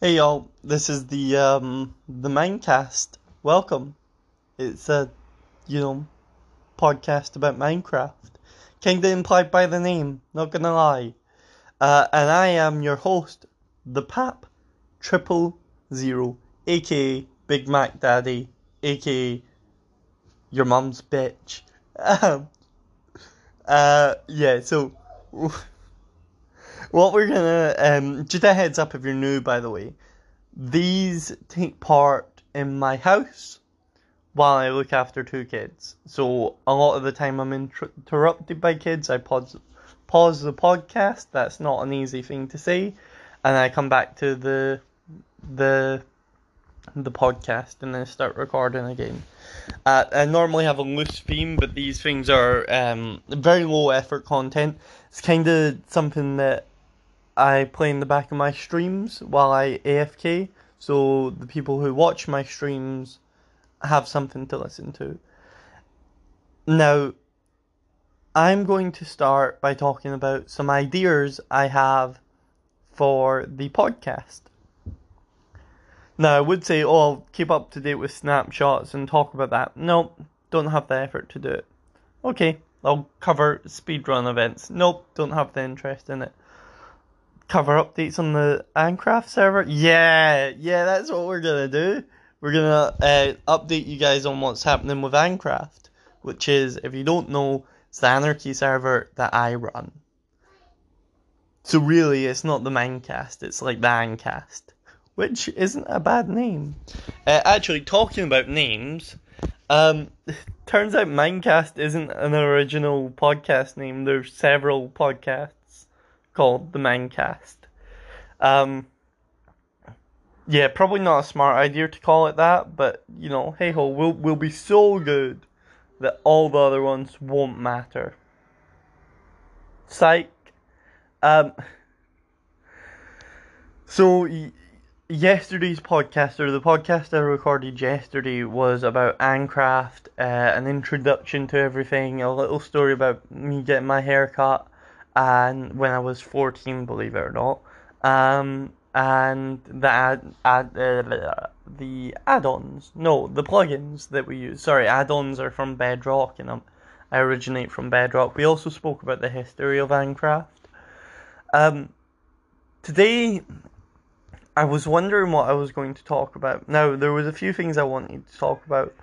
Hey y'all, this is the um the Minecast. Welcome. It's a you know podcast about Minecraft. Kinda implied by the name, not gonna lie. Uh, and I am your host, the Pap Triple Zero, aka Big Mac Daddy, aka your mum's bitch. Um, uh, yeah, so what we're gonna um just a heads up if you're new by the way. These take part in my house while i look after two kids. So a lot of the time i'm inter- interrupted by kids. I pause pause the podcast. That's not an easy thing to say. And i come back to the the the podcast and then start recording again. Uh, I normally have a loose theme, but these things are um, very low effort content. It's kind of something that I play in the back of my streams while I AFK, so the people who watch my streams have something to listen to. Now, I'm going to start by talking about some ideas I have for the podcast. Now, I would say, oh, I'll keep up to date with snapshots and talk about that. Nope, don't have the effort to do it. Okay, I'll cover speedrun events. Nope, don't have the interest in it cover updates on the Minecraft server? Yeah, yeah, that's what we're gonna do. We're gonna uh, update you guys on what's happening with Ancraft, which is, if you don't know, it's the Anarchy server that I run. So really, it's not the Minecast, it's like the Ancast, which isn't a bad name. Uh, actually, talking about names, um, turns out Minecast isn't an original podcast name. There's several podcasts called the Minecast. Um, yeah, probably not a smart idea to call it that, but you know, hey ho, we'll we'll be so good that all the other ones won't matter. Psych. Um. So yesterday's podcast, or the podcast I recorded yesterday, was about Ancraft, uh, an introduction to everything, a little story about me getting my hair cut, and when I was 14, believe it or not. Um, and the ad, ad uh, the add-ons, no, the plugins that we use. Sorry, add-ons are from Bedrock, and I'm, I originate from Bedrock. We also spoke about the history of Minecraft. Um, today, I was wondering what I was going to talk about. Now, there was a few things I wanted to talk about.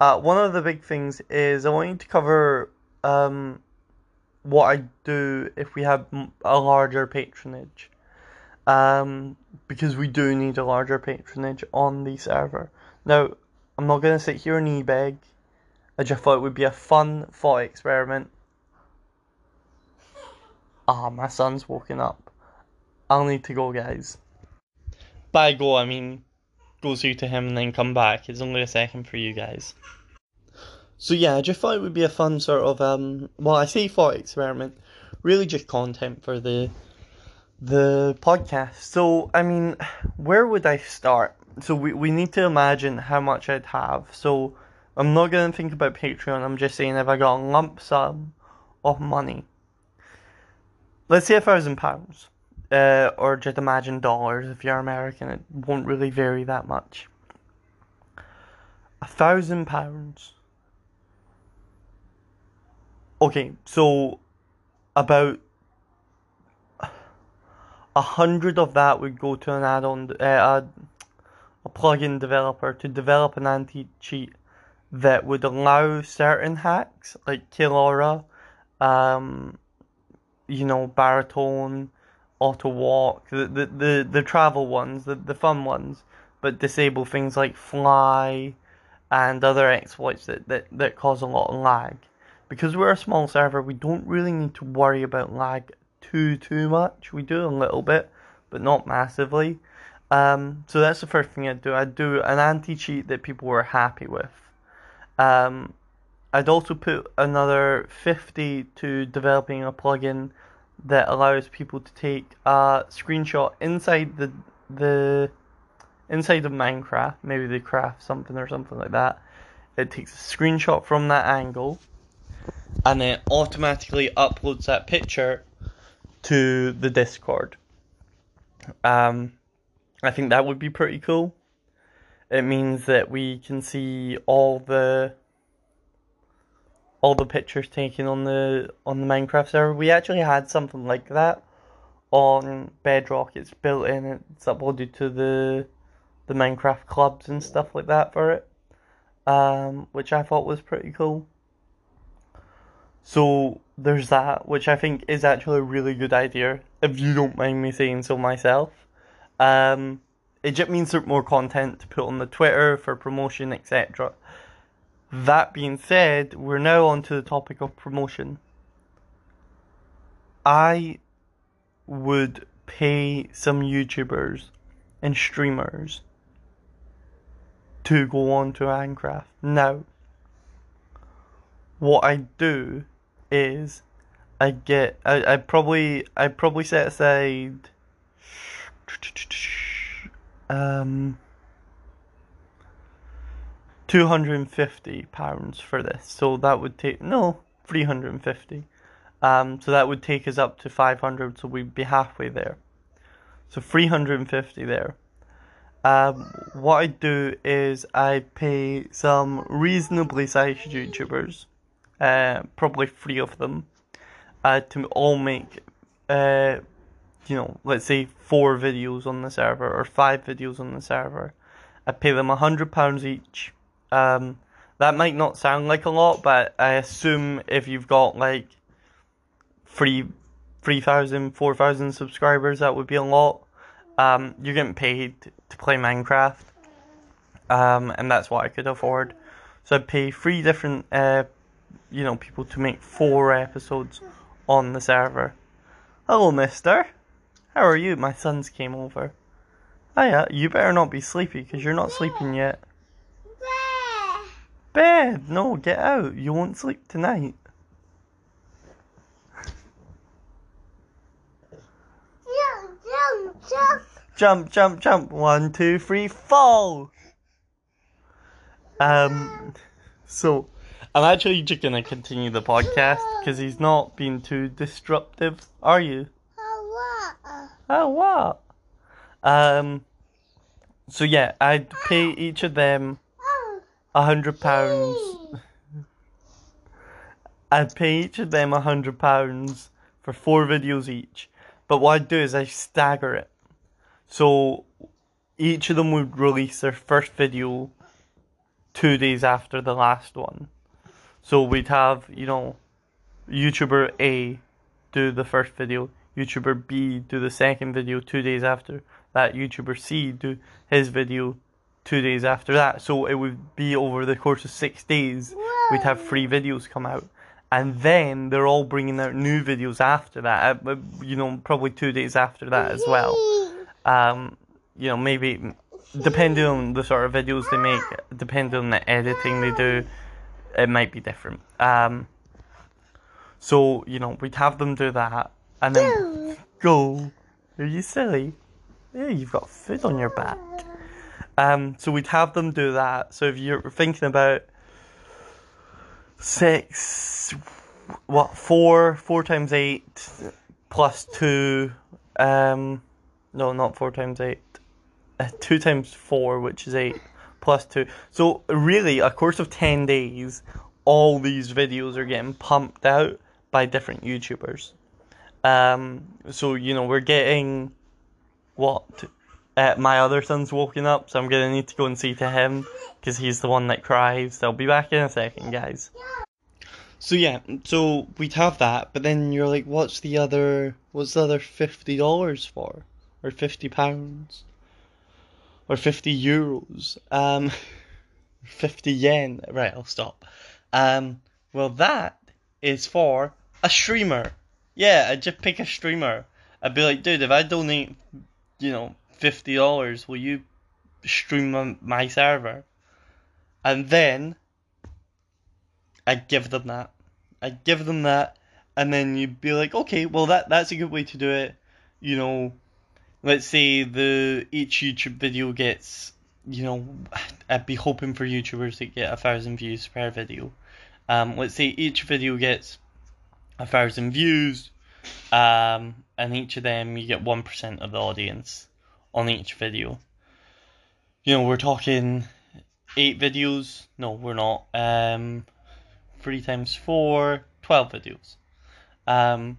Uh, one of the big things is I wanted to cover um, what I do if we have a larger patronage. Um, because we do need a larger patronage on the server. Now, I'm not going to sit here and e-beg. I just thought it would be a fun thought experiment. Ah, my son's woken up. I'll need to go, guys. By go, I mean go through to him and then come back. It's only a second for you guys. So yeah, I just thought it would be a fun sort of um well I say thought experiment, really just content for the the podcast. So I mean, where would I start? So we we need to imagine how much I'd have. So I'm not gonna think about Patreon, I'm just saying if I got a lump sum of money. Let's say a thousand pounds. Uh, or just imagine dollars if you're American, it won't really vary that much. A thousand pounds Okay, so about a hundred of that would go to an add-on, uh, a, a plugin developer to develop an anti-cheat that would allow certain hacks like Kill Aura, um, you know, baritone, auto walk, the, the, the, the travel ones, the, the fun ones, but disable things like fly and other exploits that, that, that cause a lot of lag because we're a small server, we don't really need to worry about lag too too much. We do a little bit, but not massively. Um, so that's the first thing I'd do. I'd do an anti cheat that people were happy with. Um, I'd also put another 50 to developing a plugin that allows people to take a screenshot inside the the inside of Minecraft. Maybe they craft something or something like that. It takes a screenshot from that angle and it automatically uploads that picture to the Discord. Um, I think that would be pretty cool. It means that we can see all the all the pictures taken on the on the Minecraft server. We actually had something like that on Bedrock. It's built in. It's uploaded to the the Minecraft clubs and stuff like that for it, um, which I thought was pretty cool. So there's that, which I think is actually a really good idea. If you don't mind me saying so myself, um, it just means there's more content to put on the Twitter for promotion, etc. That being said, we're now on to the topic of promotion. I would pay some YouTubers and streamers to go on to Minecraft. Now, what I do is I get I, I probably I probably set aside um two hundred and fifty pounds for this. So that would take no three hundred and fifty. Um, so that would take us up to five hundred. So we'd be halfway there. So three hundred and fifty there. Um, what I do is I pay some reasonably sized YouTubers, uh, probably three of them, uh, to all make, uh, you know, let's say four videos on the server or five videos on the server. I pay them a hundred pounds each. Um, that might not sound like a lot, but I assume if you've got like three, 3,000, 4,000 subscribers, that would be a lot. Um, you're getting paid to play Minecraft, um, and that's what I could afford. So I'd pay three different, uh, you know, people to make four episodes on the server. Hello, Mister. How are you? My sons came over. Hiya, you better not be sleepy because you're not sleeping yet. Bed! No, get out. You won't sleep tonight. Jump, jump. Jump, jump, jump. One, two, three, fall. Um, so I'm actually just gonna continue the podcast because he's not being too disruptive. Are you? Hello. Oh, what? Um, so yeah, I'd pay each of them Oh, a hundred pounds. I'd pay each of them a hundred pounds for four videos each. But what I'd do is I stagger it. So each of them would release their first video two days after the last one. So we'd have, you know, YouTuber A do the first video, YouTuber B do the second video two days after that, YouTuber C do his video two days after that. So it would be over the course of six days, we'd have three videos come out. And then they're all bringing out new videos after that, uh, you know, probably two days after that as well. Um, you know, maybe depending on the sort of videos they make, depending on the editing they do, it might be different. Um, so you know, we'd have them do that, and then go. Are you silly? Yeah, you've got food on your back. Um, so we'd have them do that. So if you're thinking about six, what four, four times eight plus two, um, no, not four times eight, uh, two times four, which is eight, plus two. So really, a course of ten days, all these videos are getting pumped out by different YouTubers. Um, so you know we're getting what uh, my other son's woken up, so I'm gonna need to go and see to him because he's the one that cries. So I'll be back in a second, guys. So yeah, so we'd have that, but then you're like, what's the other? What's the other fifty dollars for, or fifty pounds, or fifty euros? Um, fifty yen. Right, I'll stop. Um, well, that is for a streamer. Yeah, I'd just pick a streamer. I'd be like, dude, if I donate, you know, fifty dollars, will you stream my server? And then I'd give them that. I'd give them that, and then you'd be like, okay, well that that's a good way to do it. You know, let's say the each YouTube video gets, you know, I'd be hoping for YouTubers to get a thousand views per video. Um, let's say each video gets a thousand views, um, and each of them you get one percent of the audience on each video. You know, we're talking eight videos. No, we're not. Um, three times four, 12 videos. Um,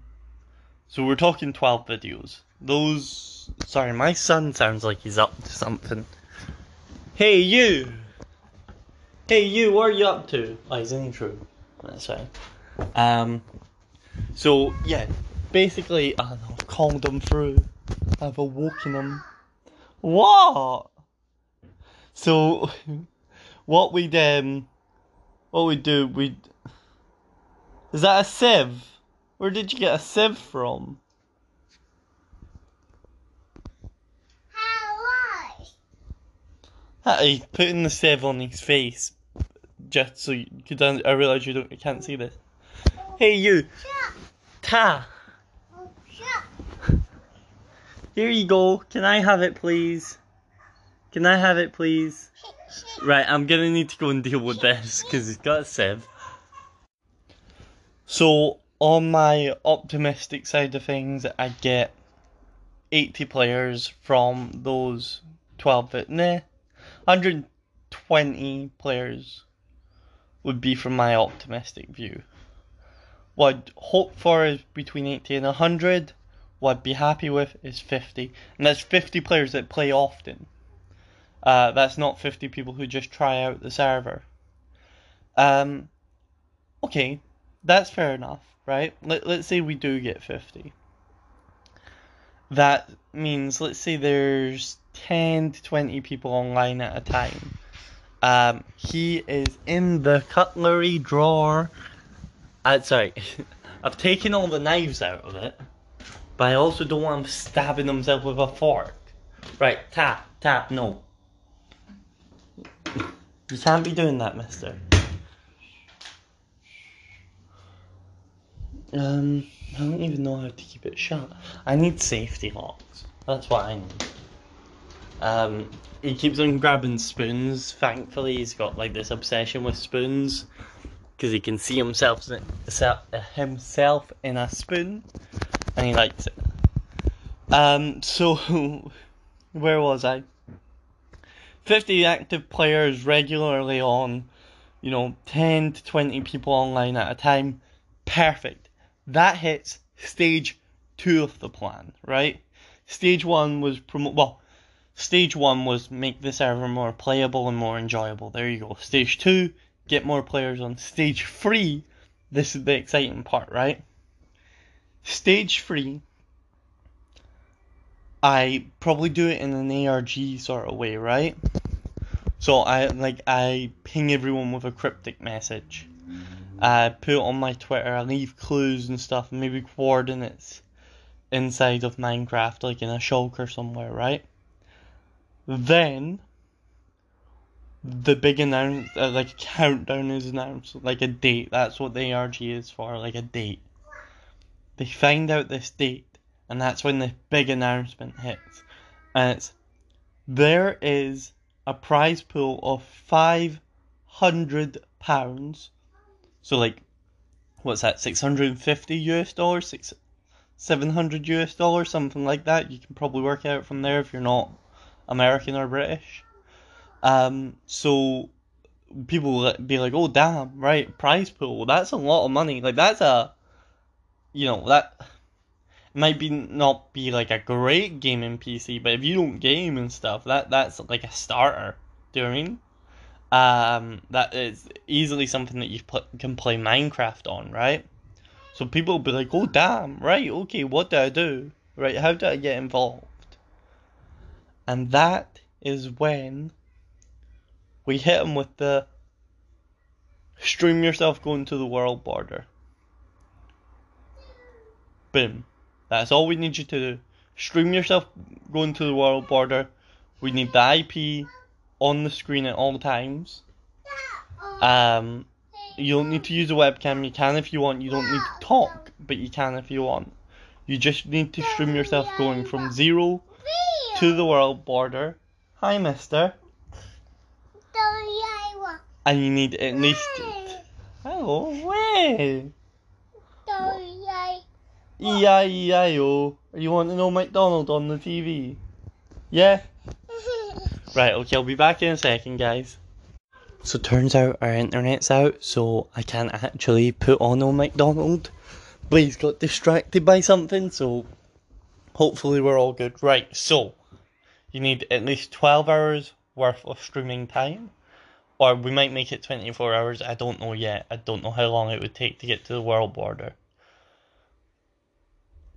so we're talking 12 videos. Those. Sorry, my son sounds like he's up to something. Hey, you! Hey, you, what are you up to? Oh, he's in the room. That's right. Um, so, yeah, basically, I know, I've called him through. I've awoken him. What? So, what we'd, um, what we'd do, we'd. Is that a sieve? Where did you get a sieve from? He's putting the sieve on his face just so you could. I realize you don't, you can't see this. Hey, you. Ta. Here you go. Can I have it, please? Can I have it, please? Right, I'm gonna need to go and deal with this because he's got a sieve. So, on my optimistic side of things, I get 80 players from those 12 bit. Nah, 120 players would be from my optimistic view. What I'd hope for is between 80 and 100. What I'd be happy with is 50. And that's 50 players that play often. Uh, that's not 50 people who just try out the server. Um, okay, that's fair enough, right? Let, let's say we do get 50. That means, let's say there's 10 to 20 people online at a time. Um, he is in the cutlery drawer. Uh, sorry, I've taken all the knives out of it, but I also don't want him stabbing himself with a fork. Right, tap, tap, no. You can't be doing that, mister. Um, I don't even know how to keep it shut. I need safety locks. That's what I need. Um, he keeps on grabbing spoons. Thankfully, he's got like this obsession with spoons because he can see himself himself in a spoon, and he likes it. Um, so where was I? Fifty active players regularly on, you know, ten to twenty people online at a time. Perfect. That hits stage two of the plan, right? Stage one was promote. Well, Stage one was make this server more playable and more enjoyable. There you go. Stage two, get more players on. Stage three, this is the exciting part, right? Stage three, I probably do it in an ARG sort of way, right? So I like I ping everyone with a cryptic message. I put on my Twitter. I leave clues and stuff, maybe coordinates inside of Minecraft, like in a shulker somewhere, right? Then the big announce uh, like countdown is announced, like a date. That's what the ARG is for, like a date. They find out this date, and that's when the big announcement hits. And it's there is a prize pool of five hundred pounds. So like, what's that? Six hundred and fifty US dollars, six, seven hundred US dollars, something like that. You can probably work out from there if you're not American or British. Um, so people will be like, "Oh, damn! Right, prize pool. That's a lot of money. Like that's a, you know, that might be not be like a great gaming PC, but if you don't game and stuff, that that's like a starter. Do you know I mean? Um, that is easily something that you pl- can play Minecraft on, right? So people will be like, "Oh, damn! Right, okay, what do I do? Right, how do I get involved?" And that is when we hit him with the stream yourself going to the world border. Boom. That's all we need you to do. Stream yourself going to the world border. We need the IP on the screen at all times. Um, you don't need to use a webcam. You can if you want. You don't need to talk, but you can if you want. You just need to stream yourself going from zero to the world border. Hi, mister. And you need at least. Oh, way! E-I-E-I-O. You want to know McDonald on the TV? Yeah. Right, okay, I'll be back in a second, guys. So turns out our internet's out, so I can't actually put on Old McDonald. But he's got distracted by something, so hopefully we're all good. Right, so you need at least 12 hours worth of streaming time. Or we might make it 24 hours, I don't know yet. I don't know how long it would take to get to the world border.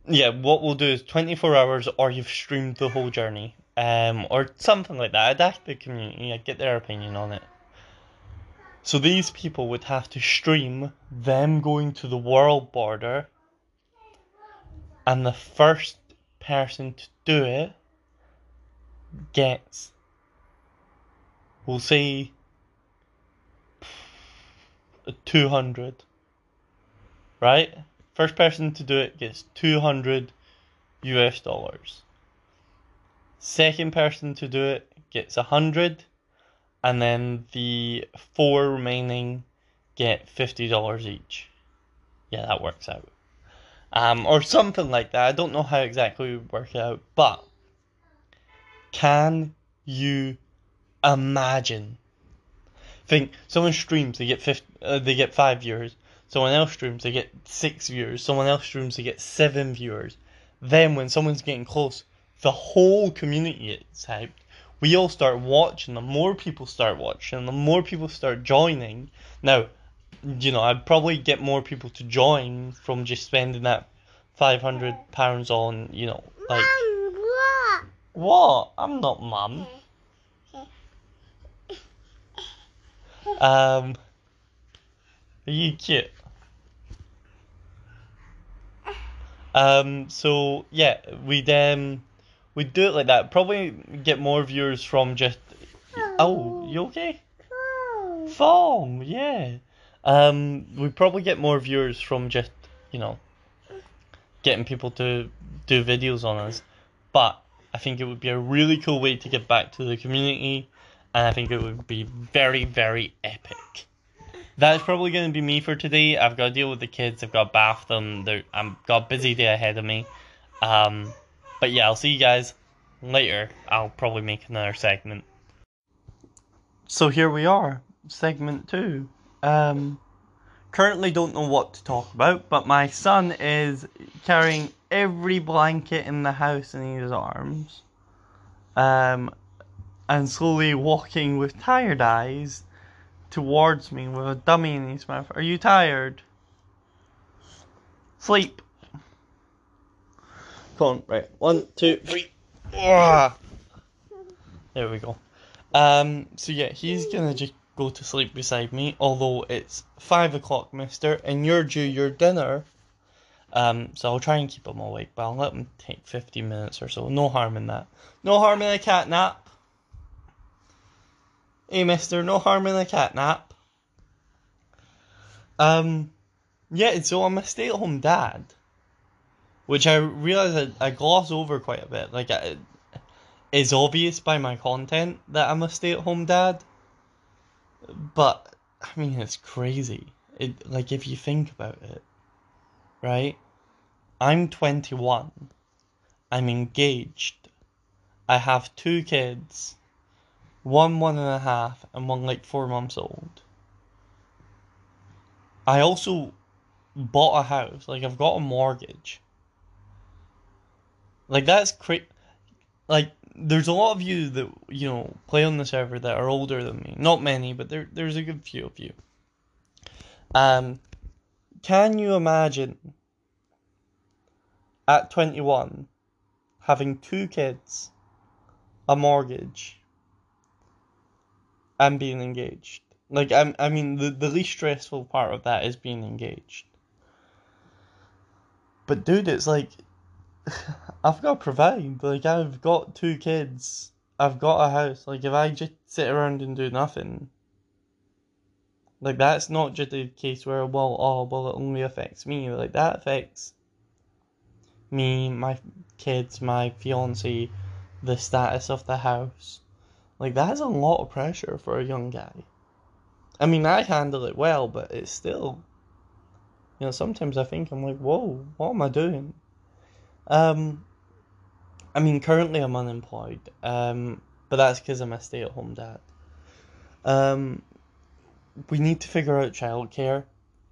Yeah, what we'll do is 24 hours or you've streamed the whole journey. Um, or something like that. I'd ask the community, I'd get their opinion on it. So these people would have to stream them going to the world border, and the first person to do it gets, we'll say, 200. Right? First person to do it gets 200 US dollars. Second person to do it gets 100 and then the four remaining get fifty dollars each. Yeah, that works out. Um, or something like that. I don't know how exactly we work it out, but can you imagine? Think someone streams, they get 50, uh, they get five viewers. Someone else streams, they get six viewers. Someone else streams, they get seven viewers. Then when someone's getting close, the whole community is hyped we all start watching, the more people start watching, the more people start joining. Now, you know, I'd probably get more people to join from just spending that five hundred pounds on, you know, like. What? I'm not mum. Um. Are you cute? Um. So yeah, we'd um we do it like that. Probably get more viewers from just. Oh, you okay? Foam, yeah. Um, we probably get more viewers from just you know getting people to do videos on us, but I think it would be a really cool way to get back to the community, and I think it would be very very epic. That's probably going to be me for today. I've got to deal with the kids. I've got to bath them. They're, I've got a busy day ahead of me. Um, but yeah, I'll see you guys later. I'll probably make another segment. So here we are, segment two. Um, currently don't know what to talk about, but my son is carrying every blanket in the house in his arms. Um, and slowly walking with tired eyes towards me with a dummy in his mouth. Are you tired? Sleep. Come on, right. One, two, three. There we go. Um, so yeah, he's gonna just go to sleep beside me, although it's five o'clock, mister, and you're due your dinner. Um, so I'll try and keep them awake, but I'll let them take 15 minutes or so. No harm in that. No harm in a cat nap. Hey, mister, no harm in a cat nap. Um, yeah, so I'm a stay at home dad which I realize I, I gloss over quite a bit. Like, I, it's obvious by my content that I'm a stay-at-home dad, but I mean it's crazy. It like if you think about it, right? I'm 21. I'm engaged. I have two kids, one one and a half and one like four months old. I also bought a house. Like I've got a mortgage. Like that's crazy. Like there's a lot of you that you know play on the server that are older than me. Not many, but there there's a good few of you. Um, can you imagine at 21 having two kids, a mortgage, and being engaged? Like I I mean the the least stressful part of that is being engaged. But dude, it's like I've got to provide. Like I've got two kids. I've got a house. Like if I just sit around and do nothing, like that's not just a case where well, oh well, it only affects me. Like that affects me, my kids, my fiance, the status of the house. Like that's a lot of pressure for a young guy. I mean, I handle it well, but it's still, you know, sometimes I think I'm like, whoa, what am I doing? Um, I mean, currently I'm unemployed, um, but that's because I'm a stay-at-home dad. Um, we need to figure out childcare.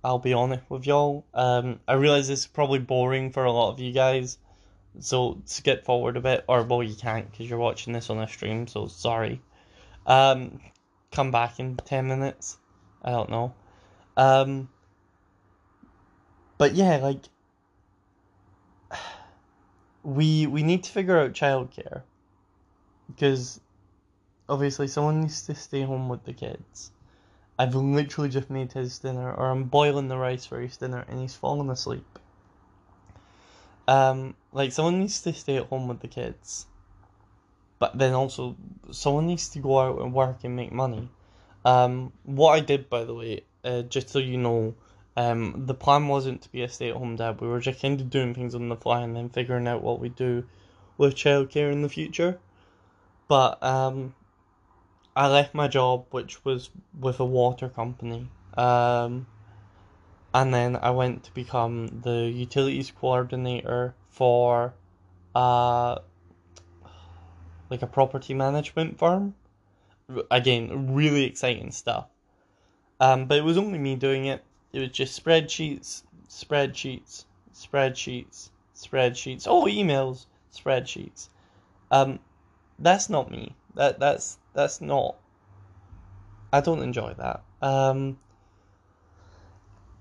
I'll be honest with y'all. Um, I realize this is probably boring for a lot of you guys, so skip forward a bit, or well, you can't because you're watching this on a stream. So sorry. Um, come back in ten minutes. I don't know. Um, but yeah, like we we need to figure out childcare because obviously someone needs to stay home with the kids. I've literally just made his dinner, or I'm boiling the rice for his dinner, and he's fallen asleep. Um, like someone needs to stay at home with the kids, but then also someone needs to go out and work and make money. Um, what I did, by the way, uh, just so you know, um, the plan wasn't to be a stay-at-home dad. We were just kind of doing things on the fly and then figuring out what we do with childcare in the future. But um, I left my job, which was with a water company, um, and then I went to become the utilities coordinator for, uh, like a property management firm. Again, really exciting stuff. Um, but it was only me doing it. It was just spreadsheets, spreadsheets, spreadsheets, spreadsheets. Oh, emails, spreadsheets. Um, that's not me. That that's that's not. I don't enjoy that. Um,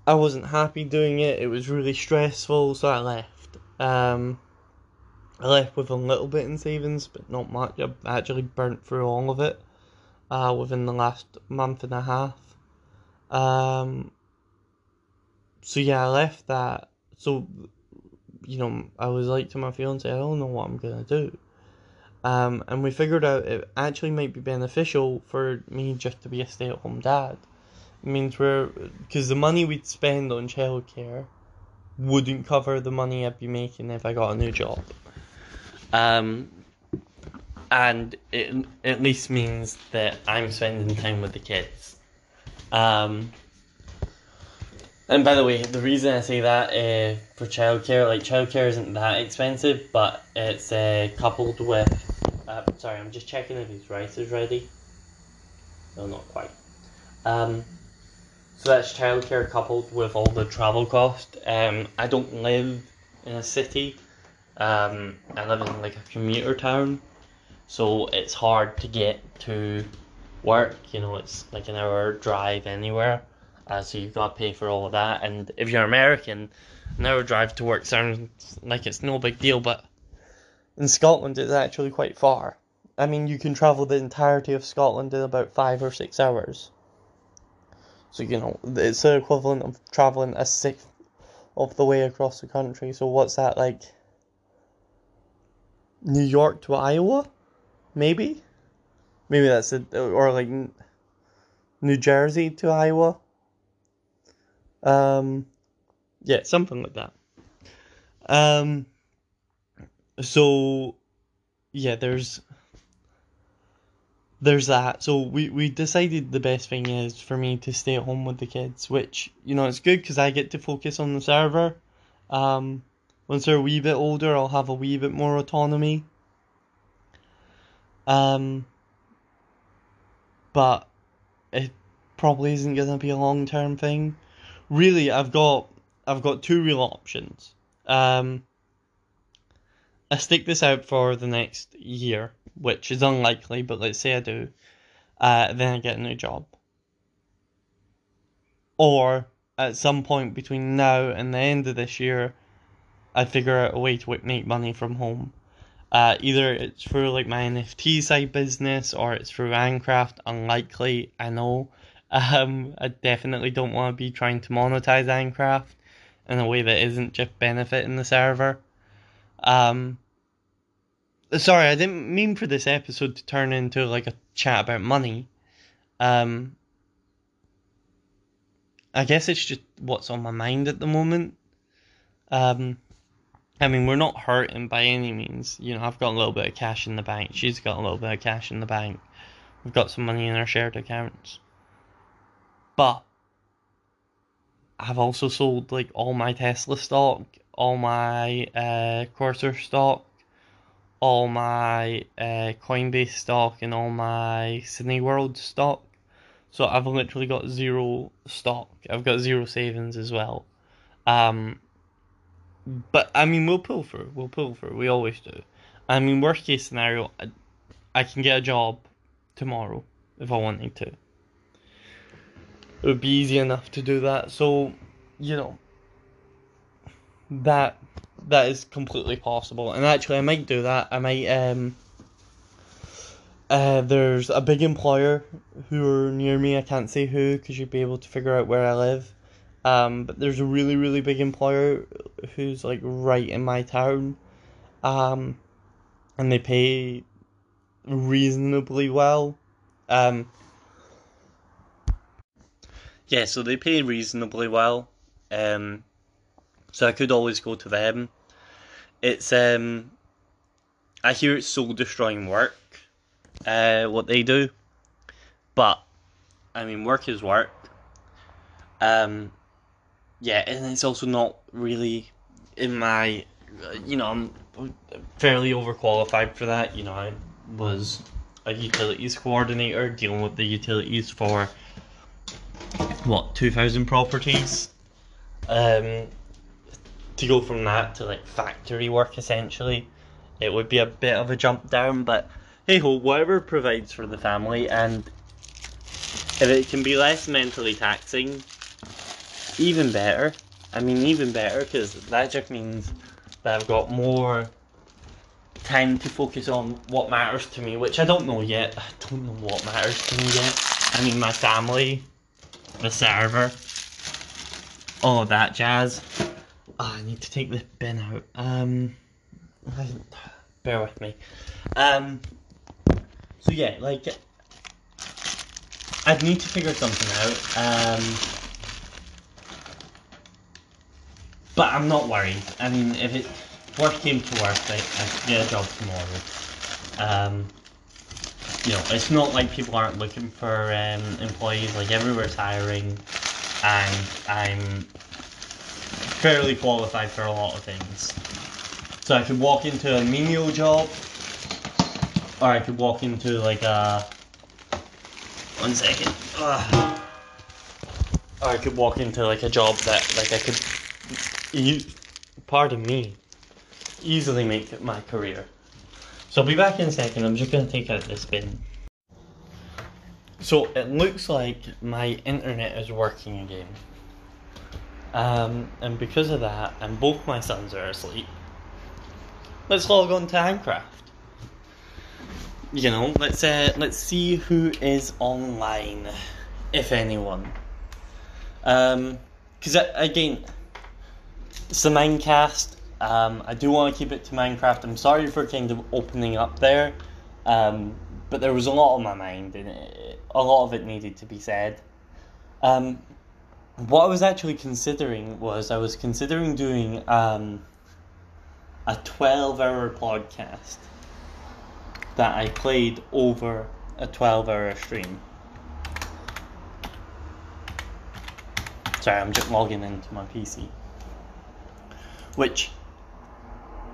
I wasn't happy doing it. It was really stressful, so I left. Um, I left with a little bit in savings, but not much. I actually burnt through all of it uh, within the last month and a half. Um, so yeah, I left that. So, you know, I was like to my fiance, I don't know what I'm gonna do. Um, and we figured out it actually might be beneficial for me just to be a stay-at-home dad. It means we're because the money we'd spend on childcare wouldn't cover the money I'd be making if I got a new job. Um, and it at least means that I'm spending time with the kids. Um, and by the way, the reason I say that uh, for childcare, like childcare isn't that expensive, but it's uh, coupled with. Uh, sorry, I'm just checking if his rice is ready. No, not quite. Um, so that's childcare coupled with all the travel cost. Um, I don't live in a city. Um, I live in like a commuter town, so it's hard to get to work. You know, it's like an hour drive anywhere. Uh, so you've got to pay for all of that. And if you're American, an hour drive to work sounds like it's no big deal, but in Scotland it's actually quite far. I mean, you can travel the entirety of Scotland in about five or six hours. So, you know, it's the equivalent of traveling a sixth of the way across the country. So, what's that like? New York to Iowa? Maybe? Maybe that's it. Or like New Jersey to Iowa? Um, yeah, something like that. Um, so yeah, there's there's that. So we we decided the best thing is for me to stay at home with the kids, which you know it's good because I get to focus on the server. Um, once they're a wee bit older, I'll have a wee bit more autonomy. Um, but it probably isn't gonna be a long term thing really, I've got I've got two real options. Um, I stick this out for the next year, which is unlikely, but let's say I do. Uh, then I get a new job. Or at some point between now and the end of this year, I figure out a way to make money from home. Uh, either it's through like my NFT side business or it's through Aincraft. Unlikely, I know. Um, I definitely don't want to be trying to monetize Aincraft in a way that isn't just benefiting the server. Um, sorry, I didn't mean for this episode to turn into like a chat about money. Um, I guess it's just what's on my mind at the moment. Um, I mean, we're not hurting by any means. You know, I've got a little bit of cash in the bank. She's got a little bit of cash in the bank. We've got some money in our shared accounts. But I've also sold like all my Tesla stock, all my uh, Corsair stock, all my uh, Coinbase stock and all my Disney World stock. So I've literally got zero stock. I've got zero savings as well. Um, but I mean, we'll pull through. We'll pull through. We always do. I mean, worst case scenario, I, I can get a job tomorrow if I wanted to. It would be easy enough to do that. So, you know, that that is completely possible. And actually, I might do that. I might um. Uh, there's a big employer who are near me. I can't say who because you'd be able to figure out where I live. Um, but there's a really really big employer who's like right in my town. Um, and they pay reasonably well. Um, yeah, so they pay reasonably well. Um, so I could always go to them. It's um, I hear it's soul destroying work. Uh, what they do, but I mean, work is work. Um, yeah, and it's also not really in my, you know, I'm fairly overqualified for that. You know, I was a utilities coordinator dealing with the utilities for what two thousand properties. Um, to go from that to like factory work essentially, it would be a bit of a jump down, but hey ho, whatever provides for the family, and if it can be less mentally taxing, even better. I mean, even better because that just means that I've got more time to focus on what matters to me, which I don't know yet. I don't know what matters to me yet. I mean, my family, the server, all that jazz. Oh, I need to take this bin out. Um, bear with me. Um, so yeah, like, I'd need to figure something out. Um, but I'm not worried. I mean, if it worst came to worst, I, I could get a job tomorrow. Um, you know, it's not like people aren't looking for um, employees. Like everywhere's hiring, and I'm fairly qualified for a lot of things. So I could walk into a menial job, or I could walk into like a. One second. Ugh. Or I could walk into like a job that like I could. You, pardon me. Easily make my career. So I'll be back in a second. I'm just gonna take out this bin. So it looks like my internet is working again. Um, and because of that, and both my sons are asleep, let's log on to Ancraft. You know, let's uh, let's see who is online, if anyone. Um, because again, it's the Minecast. Um, I do want to keep it to Minecraft. I'm sorry for kind of opening up there, um, but there was a lot on my mind, and it, a lot of it needed to be said. Um, what I was actually considering was I was considering doing um, a 12 hour podcast that I played over a 12 hour stream. Sorry, I'm just logging into my PC. Which,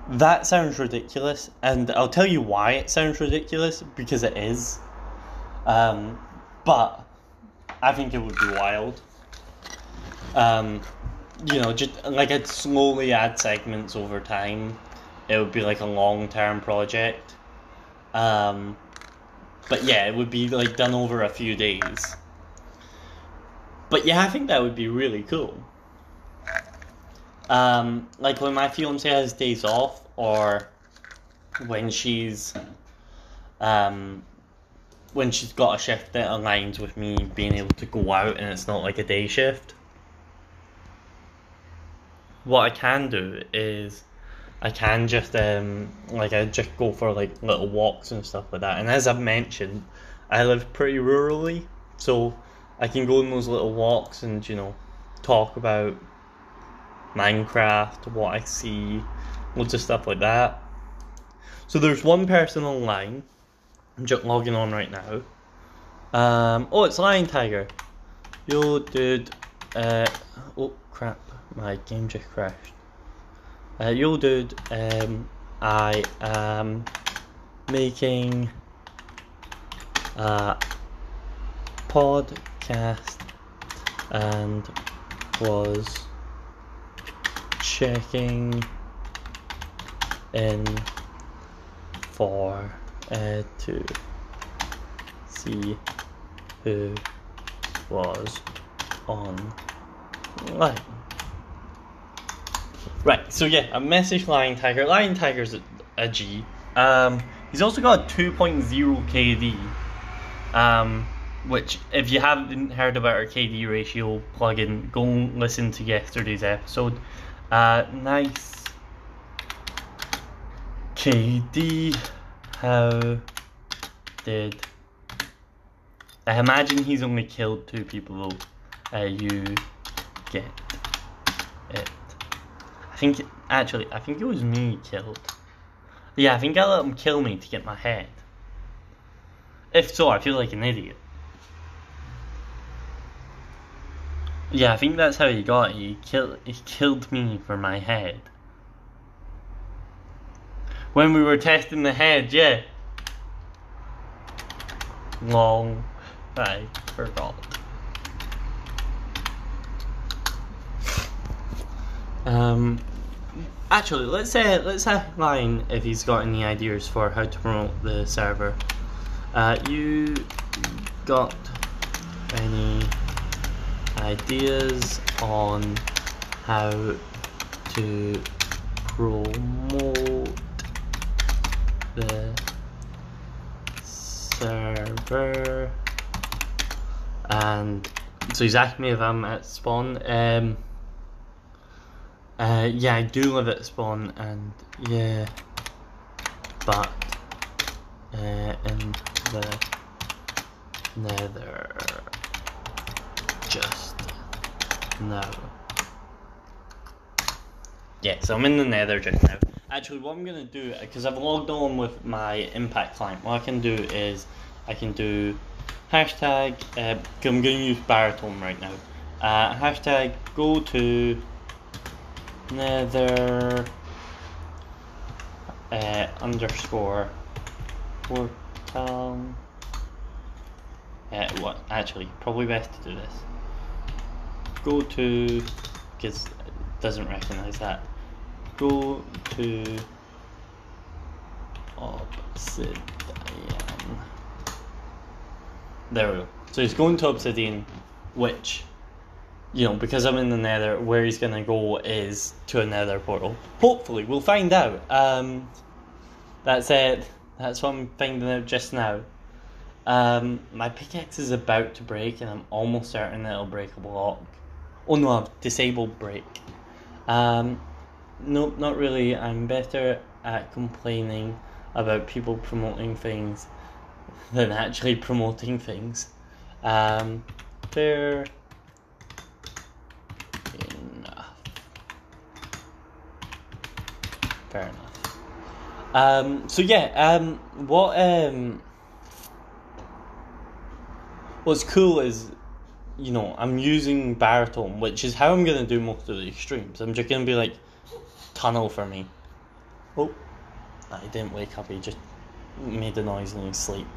that sounds ridiculous, and I'll tell you why it sounds ridiculous, because it is. Um, but, I think it would be wild um, you know, just like I'd slowly add segments over time. It would be like a long term project. Um, but yeah, it would be like done over a few days. But yeah, I think that would be really cool. Um, like when my fiance has days off, or when she's, um, when she's got a shift that aligns with me being able to go out and it's not like a day shift what I can do is I can just um like I just go for like little walks and stuff like that. And as I've mentioned, I live pretty rurally, so I can go on those little walks and you know talk about Minecraft, what I see, loads of stuff like that. So there's one person online. I'm just logging on right now. Um, oh, it's Lion Tiger. Yo, dude. Uh, oh crap my game just crashed. Uh, yo, dude, um, I am making a podcast and was checking in for uh, to see who was on. Right, so yeah, a message Lion Tiger. Lion Tiger's a, a G. Um, he's also got a 2.0 KD. Um, which, if you haven't heard about our KD ratio plugin, go listen to yesterday's episode. Uh, nice. KD, how did. I imagine he's only killed two people though. Uh, you get it. I think, actually, I think it was me killed. Yeah, I think I let him kill me to get my head. If so, I feel like an idiot. Yeah, I think that's how he got. He killed, he killed me for my head. When we were testing the head, yeah. Long. I forgot. Um, actually, let's say let's ask Lion if he's got any ideas for how to promote the server. Uh, you got any ideas on how to promote the server? And so he's asking me if I'm at spawn. Um, uh, yeah, I do live at spawn, and yeah, but uh, in the nether, just now. Yeah, so I'm in the nether just now. Actually, what I'm gonna do, because I've logged on with my impact client, what I can do is I can do hashtag, uh, I'm gonna use baritone right now. Uh, hashtag go to nether uh, underscore portal. Uh, what? Actually, probably best to do this. Go to, because it doesn't recognize that. Go to obsidian. There we go. So he's going to obsidian, which you know, because I'm in the nether, where he's gonna go is to a nether portal. Hopefully, we'll find out. Um, that's it. That's what I'm finding out just now. Um, my pickaxe is about to break, and I'm almost certain that it'll break a block. Oh no, I've disabled break. Um, nope, not really. I'm better at complaining about people promoting things than actually promoting things. Um, fair enough. fair enough. Um, so yeah, um, what um, what's cool is, you know, I'm using baritone, which is how I'm gonna do most of the streams. I'm just gonna be like, tunnel for me. Oh, I didn't wake up. He just made a noise in his sleep.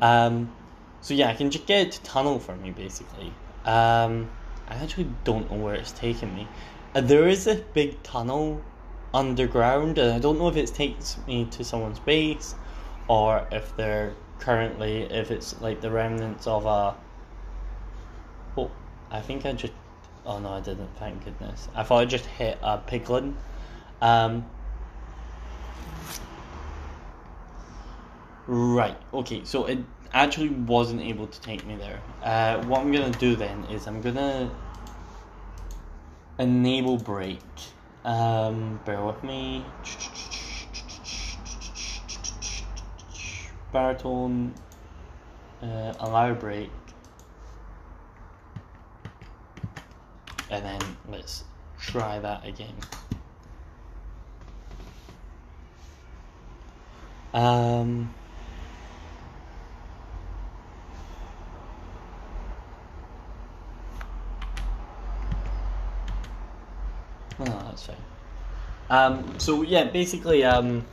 Um, so yeah, I can just get to tunnel for me basically. Um, I actually don't know where it's taking me. Uh, there is a big tunnel underground, and I don't know if it takes me to someone's base or if they're currently if it's like the remnants of a. I think I just. Oh no, I didn't. Thank goodness. I thought I just hit a piglin. Um. Right. Okay. So it actually wasn't able to take me there. Uh, what I'm gonna do then is I'm gonna enable break. Um, bear with me. Baritone, uh, allow break, and then let's try that again. Um, Oh, that's fine. Um, so yeah, basically, um,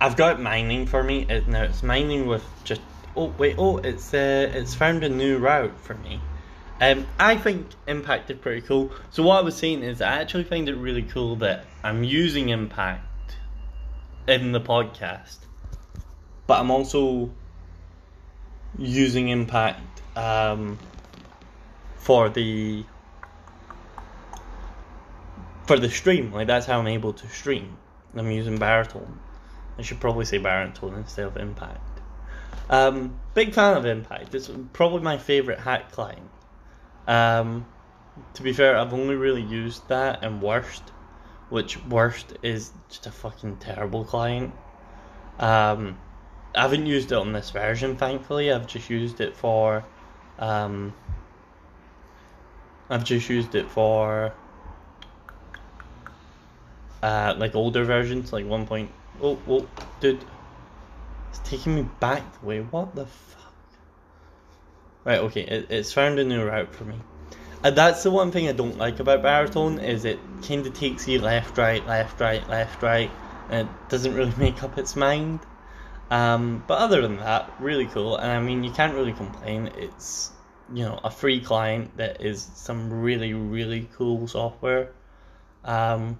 I've got mining for me. It, now it's mining with just. Oh wait! Oh, it's uh, it's found a new route for me. Um, I think Impact is pretty cool. So what I was saying is, I actually find it really cool that I'm using Impact in the podcast, but I'm also using Impact um, for the for the stream. Like that's how I'm able to stream. I'm using Baritone. I should probably say Baritone instead of Impact. Um, big fan of Impact. It's probably my favorite hack client. Um, to be fair, I've only really used that and Wurst, which Wurst is just a fucking terrible client. Um, I haven't used it on this version, thankfully. I've just used it for. Um, I've just used it for. Uh, like older versions, like 1. Point, oh, oh, dude. It's taking me back the way. What the fuck? Right, okay, it, it's found a new route for me. And that's the one thing I don't like about baritone is it kind of takes you left, right, left, right, left, right, and it doesn't really make up its mind. Um, but other than that, really cool. And I mean, you can't really complain. It's you know a free client that is some really really cool software. Um,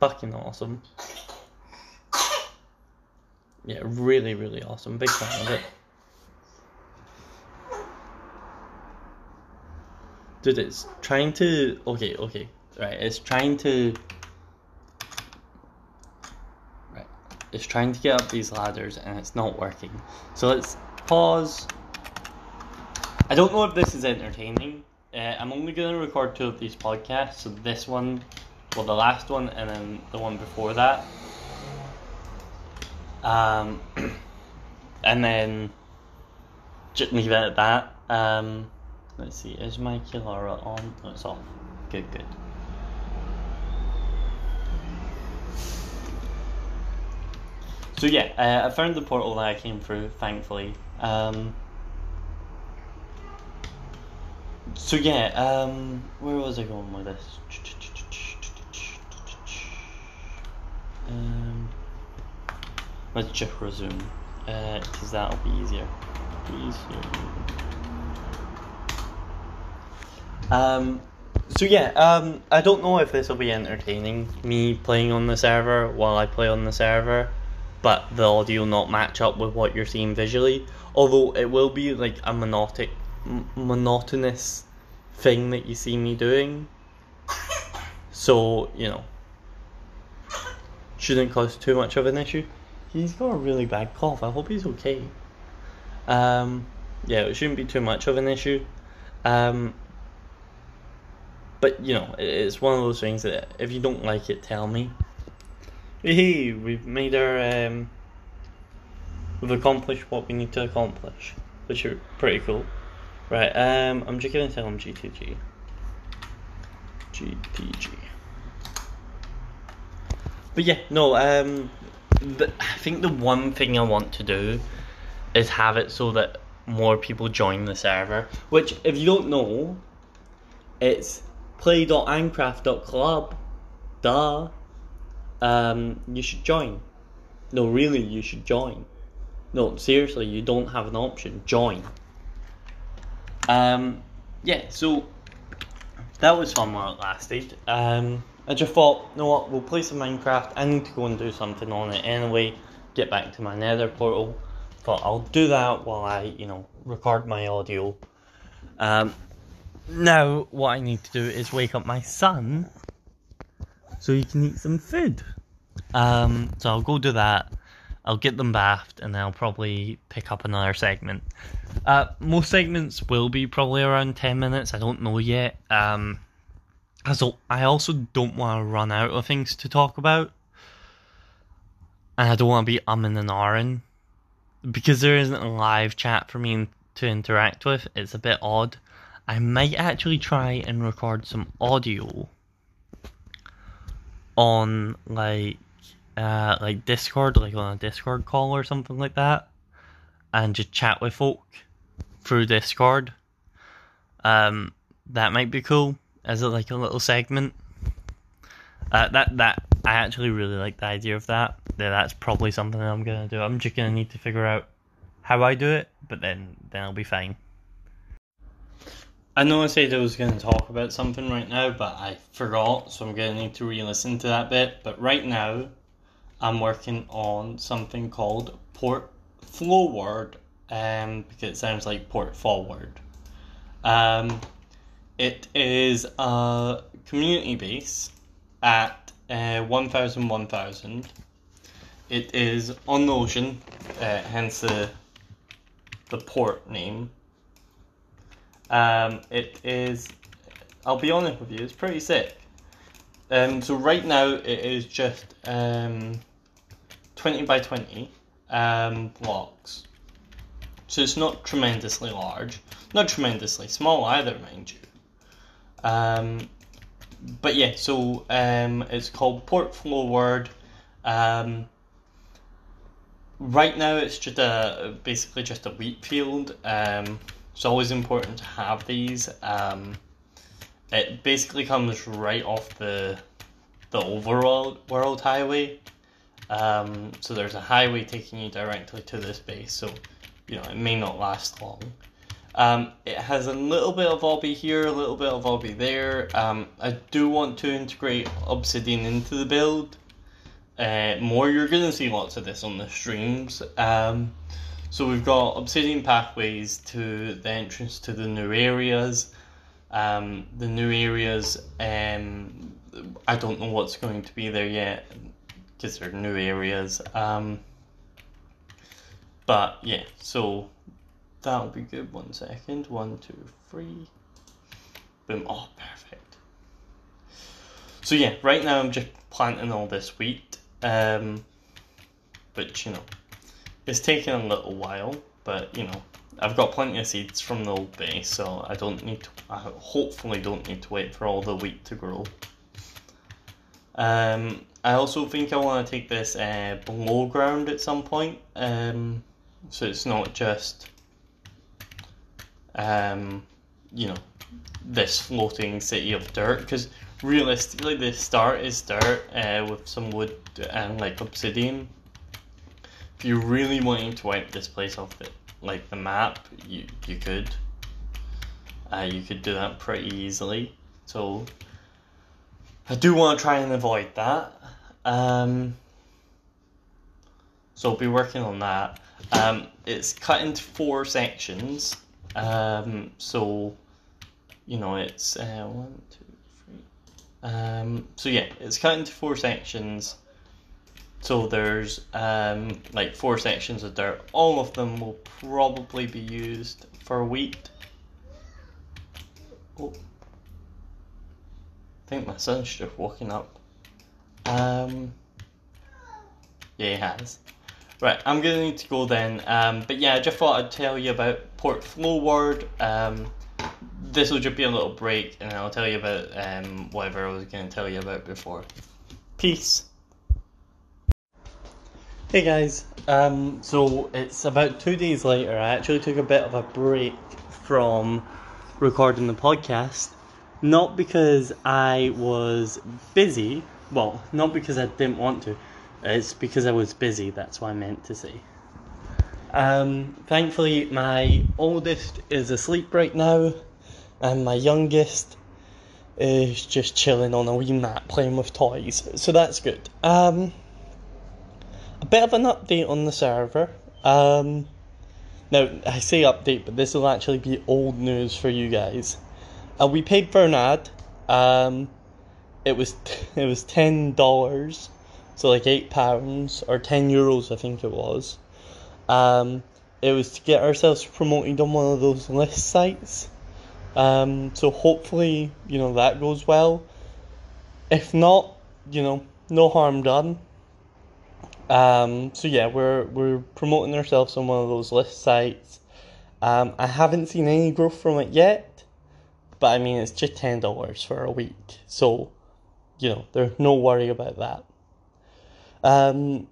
fucking awesome. Yeah, really really awesome. Big fan of it. Dude, it's trying to. Okay, okay. Right, it's trying to. Right. It's trying to get up these ladders and it's not working. So let's pause. I don't know if this is entertaining. Uh, I'm only going to record two of these podcasts. So this one, well, the last one, and then the one before that. Um, and then just leave it at that. Um, Let's see, is my KillAura on? No, it's off. Good, good. So yeah, uh, I found the portal that I came through, thankfully. Um, so yeah, um, where was I going with this? Um, let's just resume, because uh, that'll be easier. Easier. Um, so yeah, um, I don't know if this will be entertaining, me playing on the server while I play on the server, but the audio not match up with what you're seeing visually. Although it will be like a monotic, m- monotonous thing that you see me doing. So you know, shouldn't cause too much of an issue. He's got a really bad cough. I hope he's okay. Um, yeah, it shouldn't be too much of an issue. Um, but you know, it's one of those things that if you don't like it, tell me. Hey, we've made our um, we've accomplished what we need to accomplish, which are pretty cool. Right, um, I'm just gonna tell him GTG. GTG. But yeah, no, um, the, I think the one thing I want to do is have it so that more people join the server. Which, if you don't know, it's play.minecraft.club. Duh. Um, you should join. No, really, you should join. No, seriously, you don't have an option. Join. Um, yeah, so that was fun while it lasted. Um, I just thought, you know what, we'll play some Minecraft. I need to go and do something on it anyway. Get back to my Nether portal. But I'll do that while I, you know, record my audio. Um, now, what I need to do is wake up my son so he can eat some food. Um, so I'll go do that. I'll get them bathed and I'll probably pick up another segment. Uh, most segments will be probably around 10 minutes. I don't know yet. Um, so I also don't want to run out of things to talk about. And I don't want to be umming and ahhing. Because there isn't a live chat for me to interact with, it's a bit odd. I might actually try and record some audio on like uh like Discord, like on a Discord call or something like that, and just chat with folk through Discord. Um, that might be cool as a, like a little segment. Uh, that that I actually really like the idea of that. Yeah, that's probably something that I'm gonna do. I'm just gonna need to figure out how I do it, but then then I'll be fine. I know I said I was going to talk about something right now, but I forgot, so I'm going to need to re listen to that bit. But right now, I'm working on something called Port Forward, um, because it sounds like Port Forward. Um, it is a community base at uh, 1000 1000. It is on the ocean, uh, hence the, the port name. Um, it is, I'll be honest with you, it's pretty sick. Um, so right now it is just um, 20 by 20 um, blocks. So it's not tremendously large, not tremendously small either, mind you. Um, but yeah, so um, it's called Port Forward. Um, right now it's just a basically just a wheat field. Um, it's always important to have these. Um, it basically comes right off the the overall world highway. Um, so there's a highway taking you directly to this base, so you know it may not last long. Um, it has a little bit of obby here, a little bit of obby there. Um, I do want to integrate Obsidian into the build. Uh, more, you're going to see lots of this on the streams. Um, so we've got obsidian pathways to the entrance to the new areas. Um, the new areas, um, I don't know what's going to be there yet because they're new areas. Um, but yeah, so that'll be good. One second. One, two, three. Boom. Oh, perfect. So yeah, right now I'm just planting all this wheat. Um, but you know, it's taken a little while, but you know, I've got plenty of seeds from the old base, so I don't need to. I hopefully don't need to wait for all the wheat to grow. Um, I also think I want to take this uh, below ground at some point, um, so it's not just, um, you know, this floating city of dirt. Because realistically, the start is dirt uh, with some wood and like obsidian if you really wanted to wipe this place off the like the map, you you could. Uh, you could do that pretty easily. So I do want to try and avoid that. Um, so I'll be working on that. Um, it's cut into four sections. Um, so you know it's uh, one, two, three. Um, so yeah, it's cut into four sections. So there's um, like four sections of dirt. All of them will probably be used for wheat. Oh. I think my son's just woken up. Um, yeah, he has. Right, I'm gonna need to go then. Um, but yeah, I just thought I'd tell you about Port Forward. Um, this will just be a little break, and I'll tell you about um, whatever I was gonna tell you about before. Peace. Hey guys, um, so it's about two days later. I actually took a bit of a break from recording the podcast, not because I was busy, well, not because I didn't want to, it's because I was busy, that's what I meant to say. Um, thankfully, my oldest is asleep right now, and my youngest is just chilling on a wee mat playing with toys, so that's good. Um, a bit of an update on the server. Um, now, I say update, but this will actually be old news for you guys. Uh, we paid for an ad. Um, it was it was ten dollars, so like eight pounds or ten euros, I think it was. Um, it was to get ourselves promoted on one of those list sites. Um, so hopefully, you know that goes well. If not, you know, no harm done. Um, so yeah, we're we're promoting ourselves on one of those list sites. Um, I haven't seen any growth from it yet, but I mean it's just ten dollars for a week, so you know there's no worry about that. Um,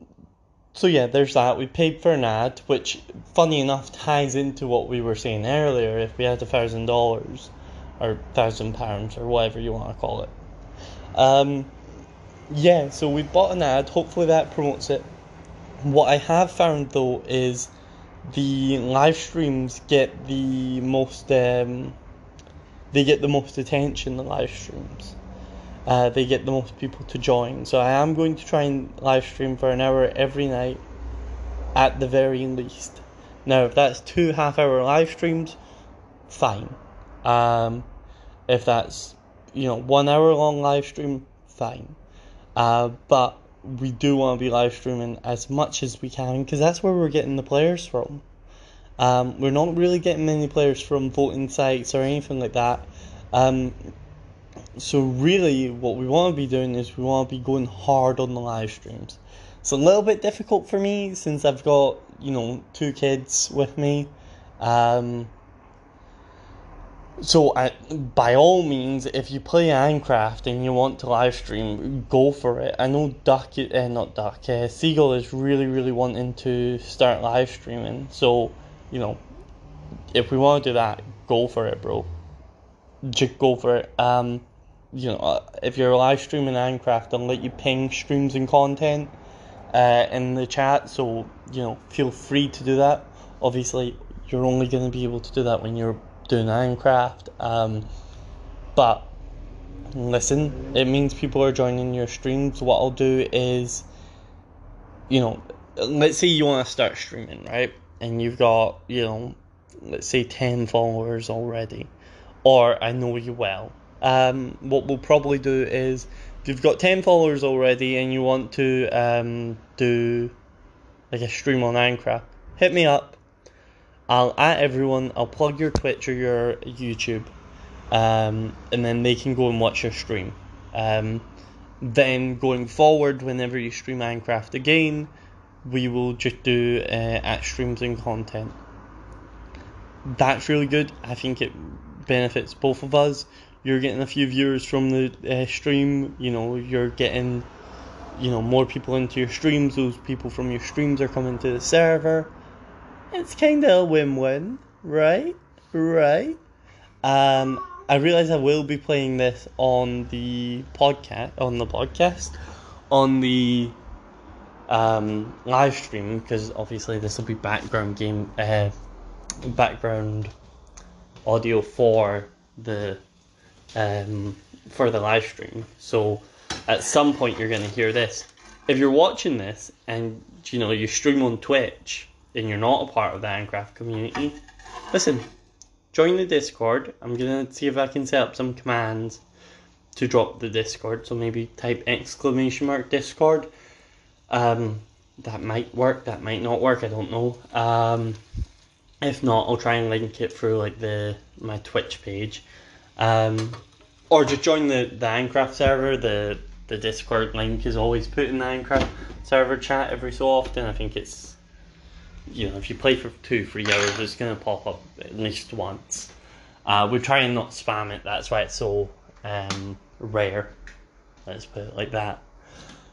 so yeah, there's that. We paid for an ad, which funny enough ties into what we were saying earlier. If we had a thousand dollars, or thousand pounds, or whatever you want to call it. Um, yeah, so we bought an ad. Hopefully that promotes it. What I have found though is the live streams get the most um, they get the most attention the live streams. Uh, they get the most people to join. So i am going to try and live stream for an hour every night at the very least. Now if that's two half hour live streams fine. Um, if that's you know one hour long live stream fine uh, but we do want to be live streaming as much as we can because that's where we're getting the players from. Um, we're not really getting many players from voting sites or anything like that. Um, so really, what we want to be doing is we want to be going hard on the live streams. It's a little bit difficult for me since I've got you know two kids with me. Um, so, by all means, if you play Minecraft and you want to live stream, go for it. I know Duck, uh, not Duck, uh, Seagull is really, really wanting to start live streaming. So, you know, if we want to do that, go for it, bro. Just go for it. Um, you know, uh, if you're live streaming Minecraft, I'll let you ping streams and content uh, in the chat. So, you know, feel free to do that. Obviously, you're only going to be able to do that when you're doing Minecraft. Um, but listen, it means people are joining your streams. What I'll do is, you know, let's say you want to start streaming, right? And you've got, you know, let's say 10 followers already, or I know you well. Um, what we'll probably do is, if you've got 10 followers already and you want to um, do like a stream on Minecraft, hit me up I'll at everyone, I'll plug your Twitch or your YouTube, um, and then they can go and watch your stream. Um, then going forward, whenever you stream Minecraft again, we will just do uh, at streams and content. That's really good. I think it benefits both of us. You're getting a few viewers from the uh, stream. You know, you're getting, you know, more people into your streams. Those people from your streams are coming to the server it's kind of a win-win, right? Right. Um, I realize I will be playing this on the podcast, on the podcast, on the um, live stream because obviously this will be background game, uh, background audio for the um, for the live stream. So at some point you're gonna hear this. If you're watching this and you know you stream on Twitch and you're not a part of the Minecraft community, listen, join the Discord. I'm gonna see if I can set up some commands to drop the Discord. So maybe type exclamation mark Discord. Um, that might work. That might not work. I don't know. Um, if not, I'll try and link it through like the my Twitch page. Um, or just join the the Minecraft server. The the Discord link is always put in the Minecraft server chat every so often. I think it's you know, if you play for two, three hours, it's going to pop up at least once. Uh, we try and not spam it. That's why it's so um, rare. Let's put it like that.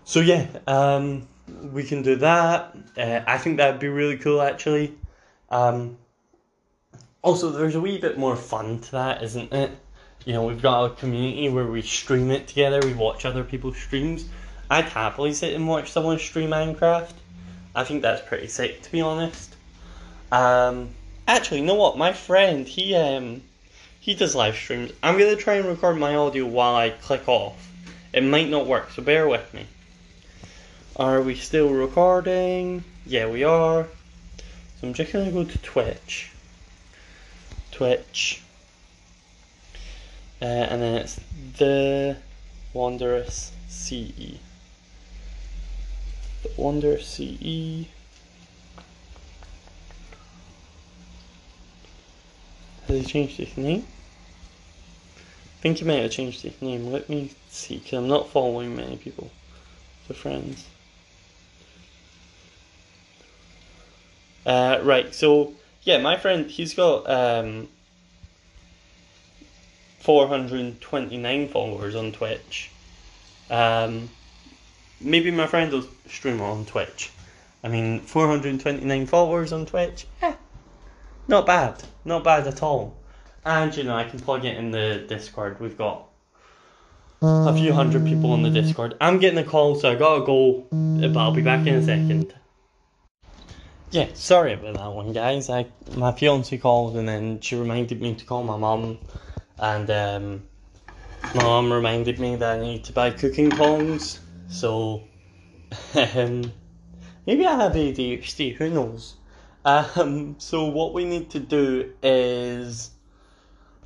So yeah, um, we can do that. Uh, I think that'd be really cool, actually. Um, also, there's a wee bit more fun to that, isn't it? You know, we've got a community where we stream it together. We watch other people's streams. I'd happily sit and watch someone stream Minecraft. I think that's pretty sick, to be honest. Um, actually, you know what? My friend, he um, he does live streams. I'm gonna try and record my audio while I click off. It might not work, so bear with me. Are we still recording? Yeah, we are. So I'm just gonna go to Twitch. Twitch. Uh, and then it's the Wanderous CE. Wonder CE. Has he changed his name? I think he might have changed his name. Let me see, because I'm not following many people. The friends. Uh, right, so, yeah, my friend, he's got um, 429 followers on Twitch. Um, maybe my friend will stream on Twitch. I mean, 429 followers on Twitch. Eh, not bad. Not bad at all. And you know, I can plug it in the Discord. We've got a few hundred people on the Discord. I'm getting a call, so I gotta go, but I'll be back in a second. Yeah, sorry about that one, guys. I my fiance called and then she reminded me to call my mum, and um, my mum reminded me that I need to buy cooking tongs. So, um, maybe I have ADHD. Who knows? Um, so what we need to do is,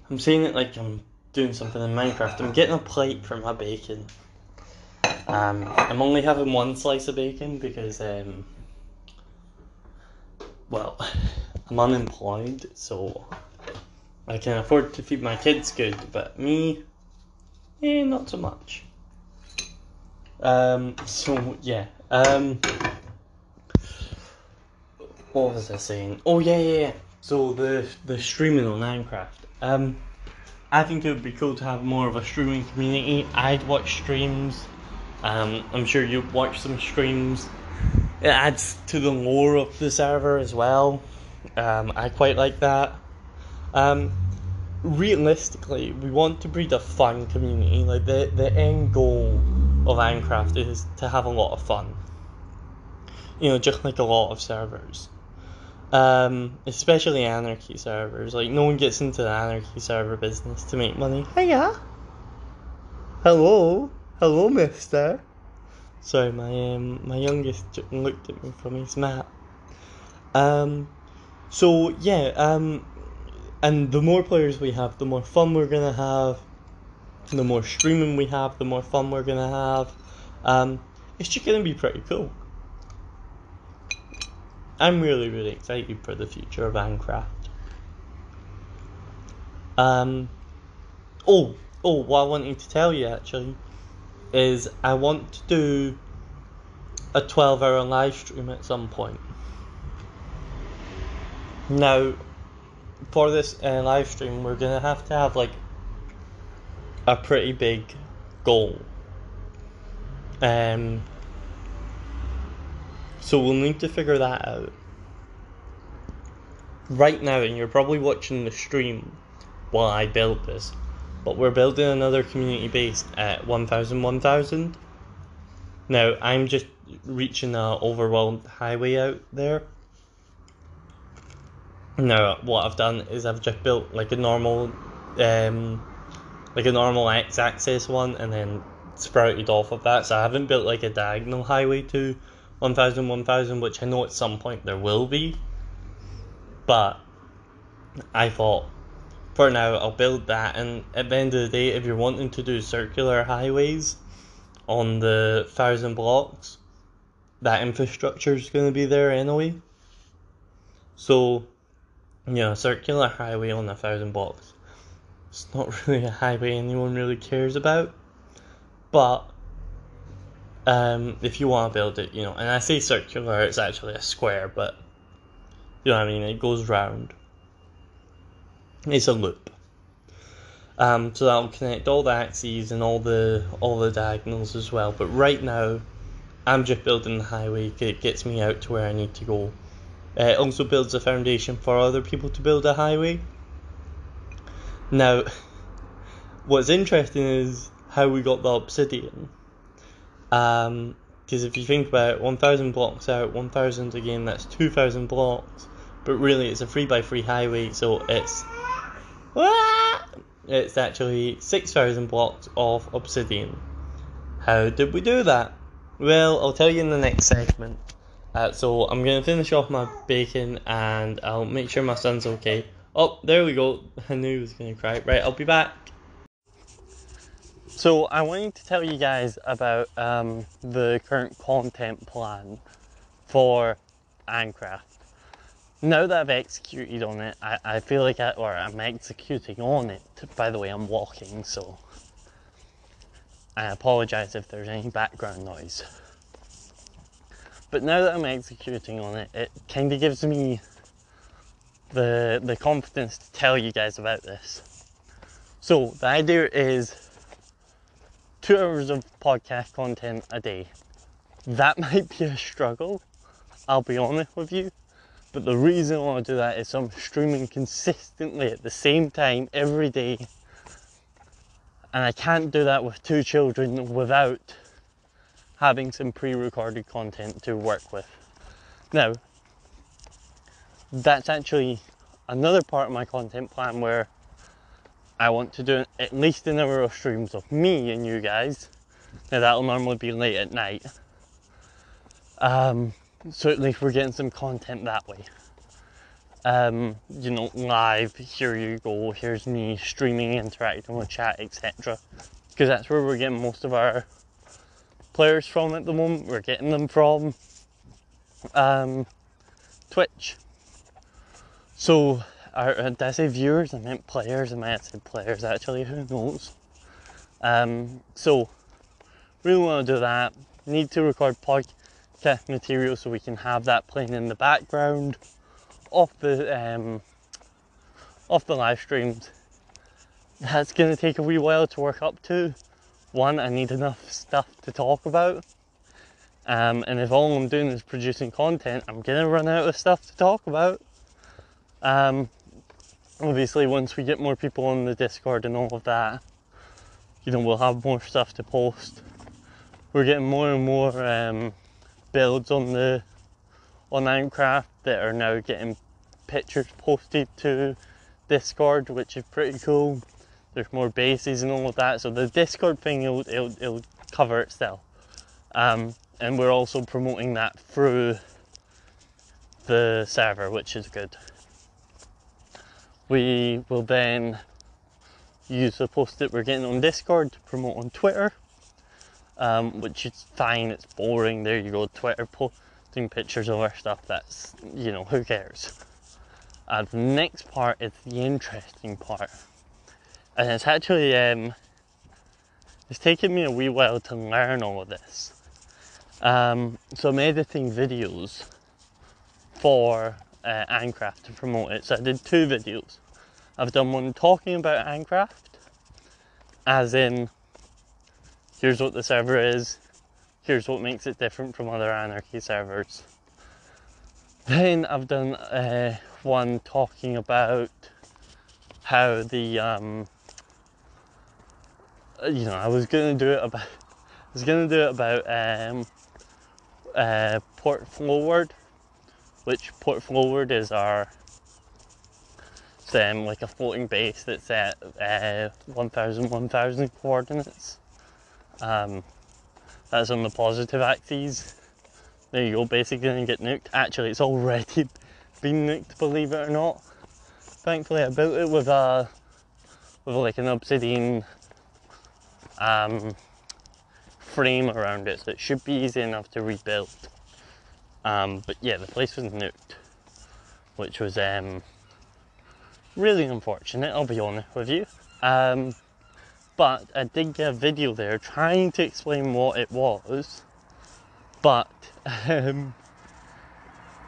I'm saying it like I'm doing something in Minecraft. I'm getting a plate for my bacon. Um, I'm only having one slice of bacon because um, well, I'm unemployed, so I can afford to feed my kids good, but me, eh, not so much. Um, so yeah, um, what was I saying? Oh yeah, yeah, yeah. So the the streaming on Minecraft. Um, I think it would be cool to have more of a streaming community. I'd watch streams. Um, I'm sure you'd watch some streams it adds to the lore of the server as well. Um, I quite like that. Um, realistically, we want to breed a fun community. Like the the end goal of Minecraft is to have a lot of fun. You know, just like a lot of servers. Um, especially anarchy servers. Like no one gets into the anarchy server business to make money. Hiya. Hello. Hello, mister. Sorry, my um, my youngest looked at me from his map. Um, so yeah, um, and the more players we have, the more fun we're gonna have. The more streaming we have, the more fun we're gonna have. Um, it's just gonna be pretty cool. I'm really, really excited for the future of Minecraft. Um, oh, oh, what I wanted to tell you actually is I want to do a 12 hour live stream at some point. Now, for this uh, live stream, we're gonna have to have like a pretty big goal. Um, so we'll need to figure that out. Right now, and you're probably watching the stream while I build this, but we're building another community base at 1000 1000. Now, I'm just reaching a overworld highway out there. Now, what I've done is I've just built like a normal, um, like a normal X-axis one, and then sprouted off of that. So I haven't built like a diagonal highway to 1000 1000, which I know at some point there will be. But I thought for now I'll build that and at the end of the day if you're wanting to do circular highways on the thousand blocks that infrastructure is going to be there anyway so yeah circular highway on a thousand blocks it's not really a highway anyone really cares about but um, if you want to build it you know and I say circular it's actually a square but you know what I mean it goes round it's a loop. Um, so that'll connect all the axes and all the all the diagonals as well. But right now, I'm just building the highway. It gets me out to where I need to go. Uh, it also builds a foundation for other people to build a highway. Now, what's interesting is how we got the obsidian. Um, because if you think about it, 1,000 blocks out, 1,000 again, that's 2,000 blocks. But really, it's a 3x3 highway, so it's it's actually 6,000 blocks of obsidian. How did we do that? Well, I'll tell you in the next segment. Uh, so I'm going to finish off my bacon and I'll make sure my son's okay. Oh, there we go. I knew he was going to cry. Right, I'll be back. So I wanted to tell you guys about um, the current content plan for Minecraft now that I've executed on it, I, I feel like I, or I'm executing on it. By the way, I'm walking, so I apologize if there's any background noise. But now that I'm executing on it, it kind of gives me the the confidence to tell you guys about this. So the idea is two hours of podcast content a day. That might be a struggle. I'll be honest with you but the reason why I do that is I'm streaming consistently at the same time every day. And I can't do that with two children without having some pre recorded content to work with. Now, that's actually another part of my content plan where I want to do at least an hour of streams of me and you guys. Now, that'll normally be late at night. Um, so we're getting some content that way. Um, you know, live, here you go, here's me streaming, interacting with chat, etc. Because that's where we're getting most of our players from at the moment. We're getting them from um, Twitch. So, uh, did I say viewers? I meant players. I might have said players actually, who knows? Um, so, really want to do that. Need to record podcast material so we can have that playing in the background off the um, off the live streams. That's going to take a wee while to work up to one, I need enough stuff to talk about. Um, and if all I'm doing is producing content, I'm gonna run out of stuff to talk about. Um, obviously, once we get more people on the Discord and all of that, you know, we'll have more stuff to post. We're getting more and more um, builds on the on Minecraft that are now getting pictures posted to Discord, which is pretty cool there's more bases and all of that. So the Discord thing, it'll, it'll, it'll cover itself. Um, and we're also promoting that through the server, which is good. We will then use the post that we're getting on Discord to promote on Twitter, um, which is fine. It's boring. There you go, Twitter posting pictures of our stuff. That's you know who cares. Uh, the next part is the interesting part and it's actually um, it's taken me a wee while to learn all of this. Um, so I'm editing videos for uh, Ancraft to promote it. So I did two videos. I've done one talking about Ancraft, as in here's what the server is, here's what makes it different from other Anarchy servers. Then I've done uh, one talking about how the um, you know, I was gonna do it about, I was gonna do it about um, uh, port forward, which port forward is our, um, like a floating base that's at uh, 1,000, 1,000 coordinates. Um, that's on the positive axis. There you go, basically gonna get nuked. Actually, it's already been nuked, believe it or not. Thankfully, I built it with a, with like an obsidian um, frame around it, so it should be easy enough to rebuild. Um, but yeah, the place was nuked, which was um, really unfortunate. I'll be honest with you. Um, but I did get a video there trying to explain what it was, but um,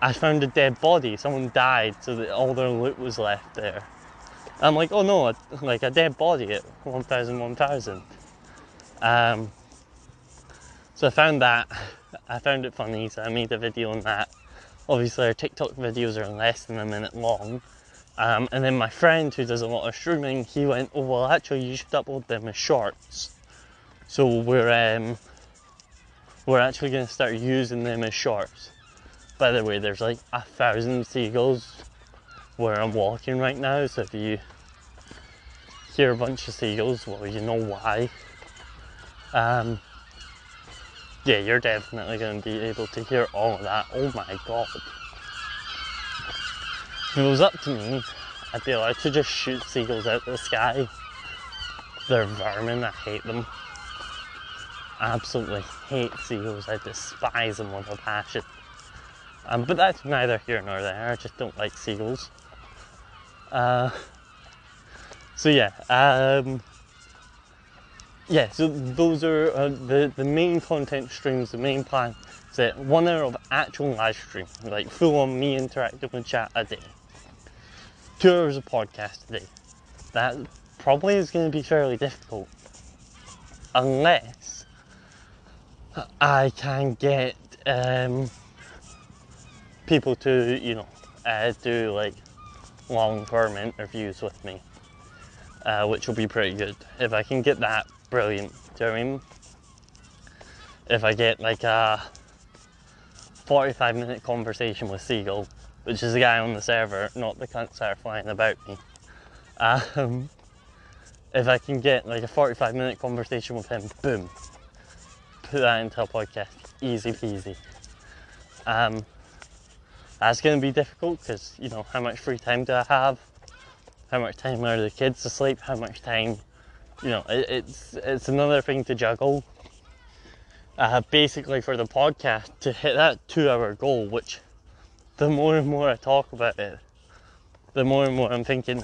I found a dead body. Someone died, so that all their loot was left there. I'm like, oh no, like a dead body at 1000, 1000. Um, so I found that, I found it funny, so I made a video on that. Obviously, our TikTok videos are less than a minute long. Um, and then my friend who does a lot of streaming, he went, "Oh well, actually, you should upload them as shorts." So we're um, we're actually going to start using them as shorts. By the way, there's like a thousand seagulls where I'm walking right now. So if you hear a bunch of seagulls, well, you know why. Um, yeah, you're definitely going to be able to hear all of that. Oh my god. If it was up to me, I'd be allowed to just shoot seagulls out of the sky. They're vermin, I hate them. Absolutely hate seagulls, I despise them with a passion. Um, but that's neither here nor there, I just don't like seagulls. Uh, so yeah, um, yeah, so those are uh, the, the main content streams, the main plan that one hour of actual live stream, like full on me interacting with chat a day. Two hours of podcast a day. That probably is going to be fairly difficult. Unless I can get um, people to, you know, uh, do like long form interviews with me. uh, which will be pretty good. If I can get that, brilliant. Do you know I mean? If I get like a 45 minute conversation with Seagull, which is the guy on the server, not the cunts that are flying about me. Um, if I can get like a 45 minute conversation with him, boom, put that into a podcast, easy peasy. Um, that's going to be difficult because you know how much free time do I have? How much time are the kids asleep? How much time? You know, it, it's it's another thing to juggle. Uh, basically, for the podcast to hit that two-hour goal, which the more and more I talk about it, the more and more I'm thinking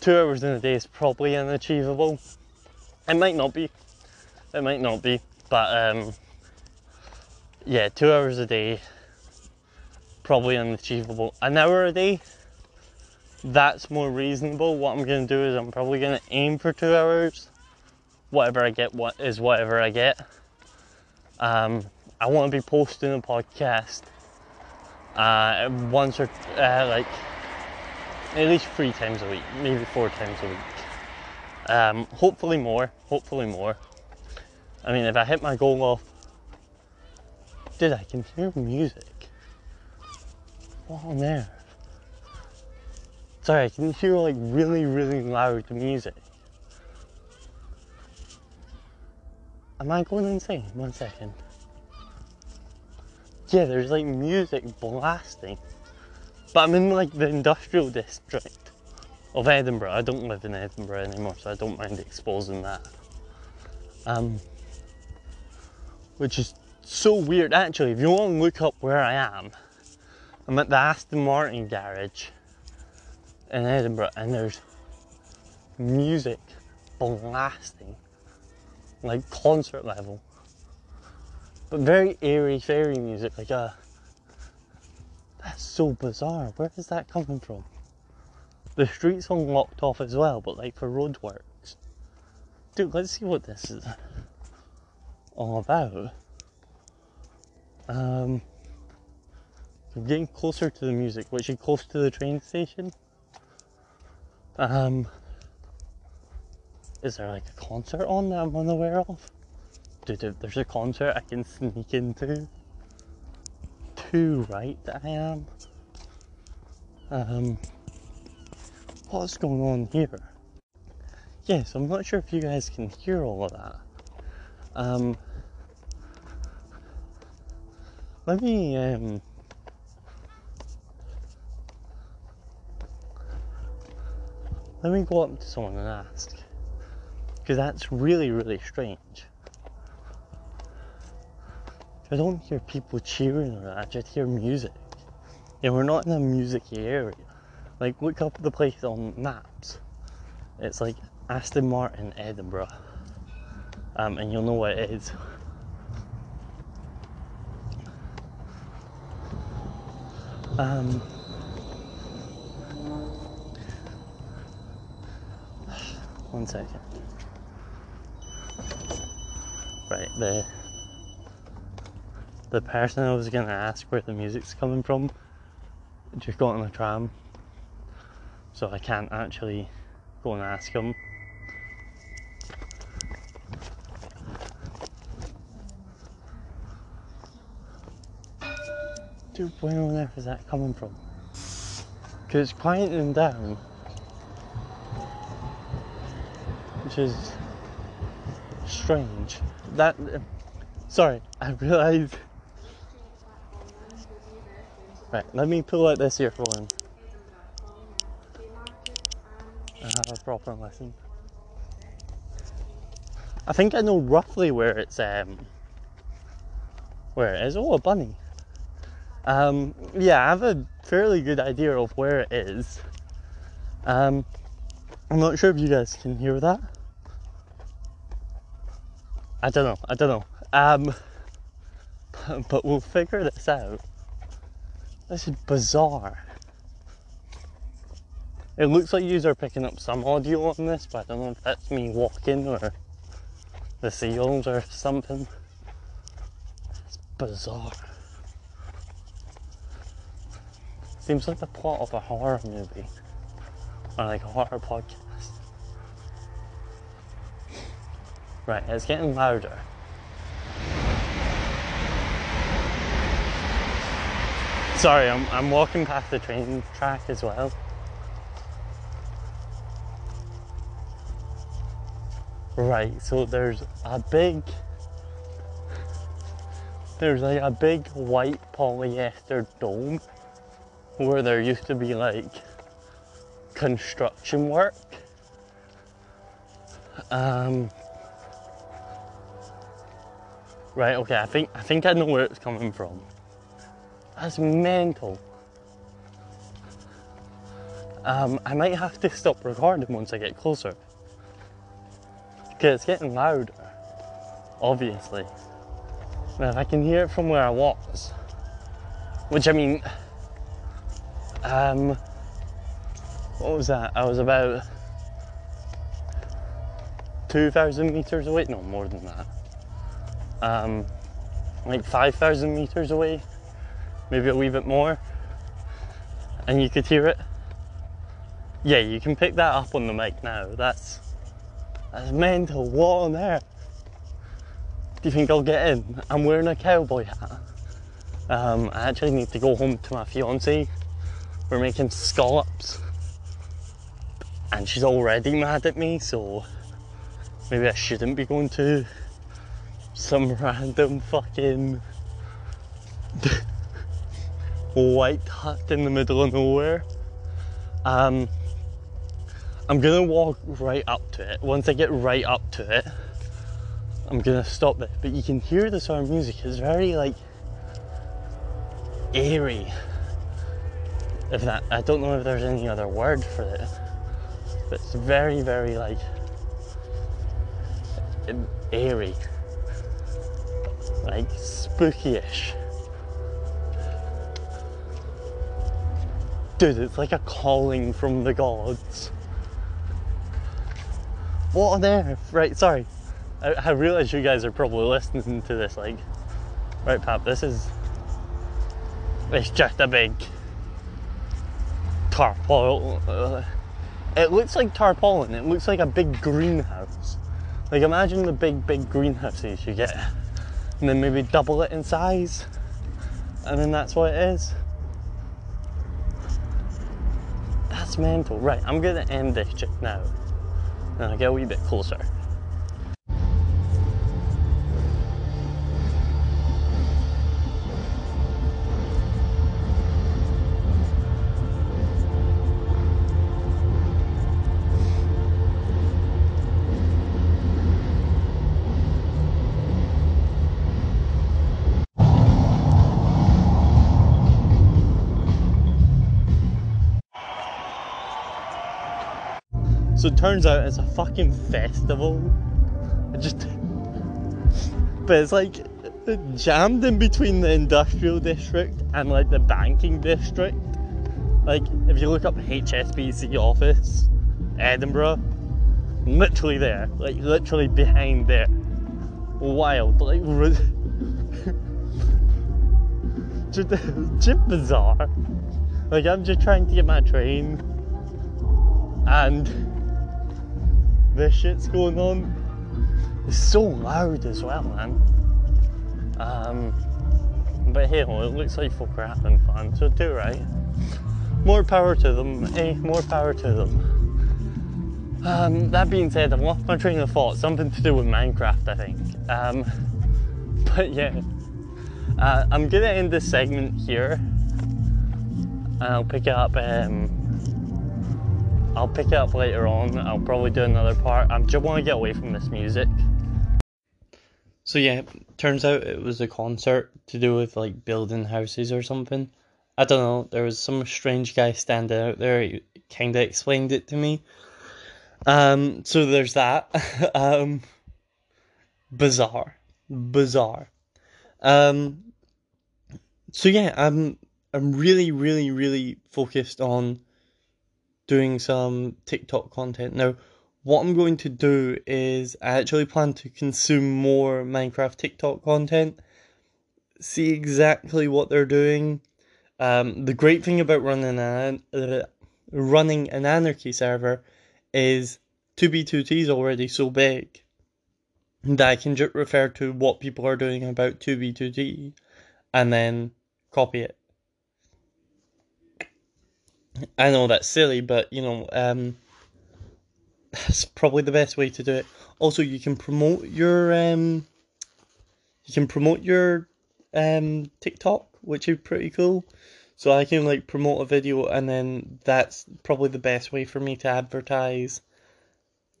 two hours in a day is probably unachievable. It might not be. It might not be, but um, yeah, two hours a day probably unachievable. An hour a day, that's more reasonable. What I'm gonna do is I'm probably gonna aim for two hours. Whatever I get, what is whatever I get. Um, I want to be posting a podcast uh, once or uh, like at least three times a week, maybe four times a week. Um, hopefully more. Hopefully more. I mean, if I hit my goal off, did I can hear music? Oh man. Sorry, I can hear like really, really loud music. Am I going insane? One second. Yeah, there's like music blasting. But I'm in like the industrial district of Edinburgh. I don't live in Edinburgh anymore, so I don't mind exposing that. Um, which is so weird. Actually, if you want to look up where I am, I'm at the Aston Martin garage in Edinburgh and there's music blasting, like concert level. But very eerie fairy music, like a. That's so bizarre. Where is that coming from? The streets unlocked off as well, but like for roadworks. Dude, let's see what this is all about. Um, I'm getting closer to the music, which is close to the train station. Um, is there like a concert on that I'm unaware of? Dude, if there's a concert I can sneak into. Too right that I am. Um, what's going on here? Yes, I'm not sure if you guys can hear all of that. Um, let me um, Let me go up to someone and ask. Because that's really, really strange. I don't hear people cheering or that, I just hear music. And we're not in a music area. Like, look up the place on maps. It's like Aston Martin, Edinburgh. Um, and you'll know what it is. Um, One second. Right, the the person I was gonna ask where the music's coming from just got on a tram, so I can't actually go and ask him. Dude, where on earth is that coming from? Because it's quieting down. which is strange. That, sorry, I realized. Right, let me pull out this earphone and have a proper listen. I think I know roughly where it's um where it is. Oh, a bunny. Um, yeah, I have a fairly good idea of where it is. Um, I'm not sure if you guys can hear that. I don't know. I don't know. Um, but we'll figure this out. This is bizarre. It looks like you are picking up some audio on this, but I don't know if that's me walking or the seals or something. It's bizarre. Seems like the plot of a horror movie or like a horror podcast. Right, it's getting louder. Sorry, I'm, I'm walking past the train track as well. Right, so there's a big, there's like a big white polyester dome where there used to be like construction work. Um, right, okay, I think I think I know where it's coming from. That's mental. Um, I might have to stop recording once I get closer. Because it's getting louder, obviously. Now, if I can hear it from where I was, which I mean, um, what was that? I was about 2,000 meters away, no, more than that. Um, like 5,000 meters away maybe a wee bit more, and you could hear it. Yeah, you can pick that up on the mic now. That's that's mental. What on earth? Do you think I'll get in? I'm wearing a cowboy hat. Um, I actually need to go home to my fiance. We're making scallops, and she's already mad at me. So maybe I shouldn't be going to some random fucking white hut in the middle of nowhere. Um, I'm gonna walk right up to it. Once I get right up to it, I'm gonna stop it. But you can hear the sort of music. It's very like eerie. If that, I don't know if there's any other word for it, but it's very, very like eerie, like spookyish. Dude, it's like a calling from the gods. What on earth? Right, sorry. I, I realize you guys are probably listening to this like, right, Pap, this is. It's just a big tarpaulin. Uh, it looks like tarpaulin, it looks like a big greenhouse. Like, imagine the big, big greenhouses you get, and then maybe double it in size, and then that's what it is. That's mental. Right, I'm gonna end this now. And I'll get a wee bit closer. So it turns out it's a fucking festival. It just. But it's like jammed in between the industrial district and like the banking district. Like, if you look up HSBC office, Edinburgh, literally there, like literally behind there. Wild, like, just, just bizarre. Like, I'm just trying to get my train, and this shit's going on. It's so loud as well, man. Um, but hey, well, it looks like folk are having fun, so do right. More power to them, eh? More power to them. Um, that being said, I've lost my train of thought. Something to do with Minecraft, I think. Um, but yeah, uh, I'm gonna end this segment here. I'll pick up um, I'll pick it up later on. I'll probably do another part. I just want to get away from this music. So yeah, turns out it was a concert to do with like building houses or something. I don't know. There was some strange guy standing out there. He kind of explained it to me. Um, so there's that. um, bizarre, bizarre. Um, so yeah, I'm I'm really, really, really focused on doing some TikTok content. Now, what I'm going to do is I actually plan to consume more Minecraft TikTok content, see exactly what they're doing. Um, the great thing about running an uh, running an anarchy server is 2B2T is already so big that I can just refer to what people are doing about 2B2T and then copy it. I know that's silly, but you know, um, that's probably the best way to do it. Also, you can promote your um, you can promote your um TikTok, which is pretty cool. So I can like promote a video, and then that's probably the best way for me to advertise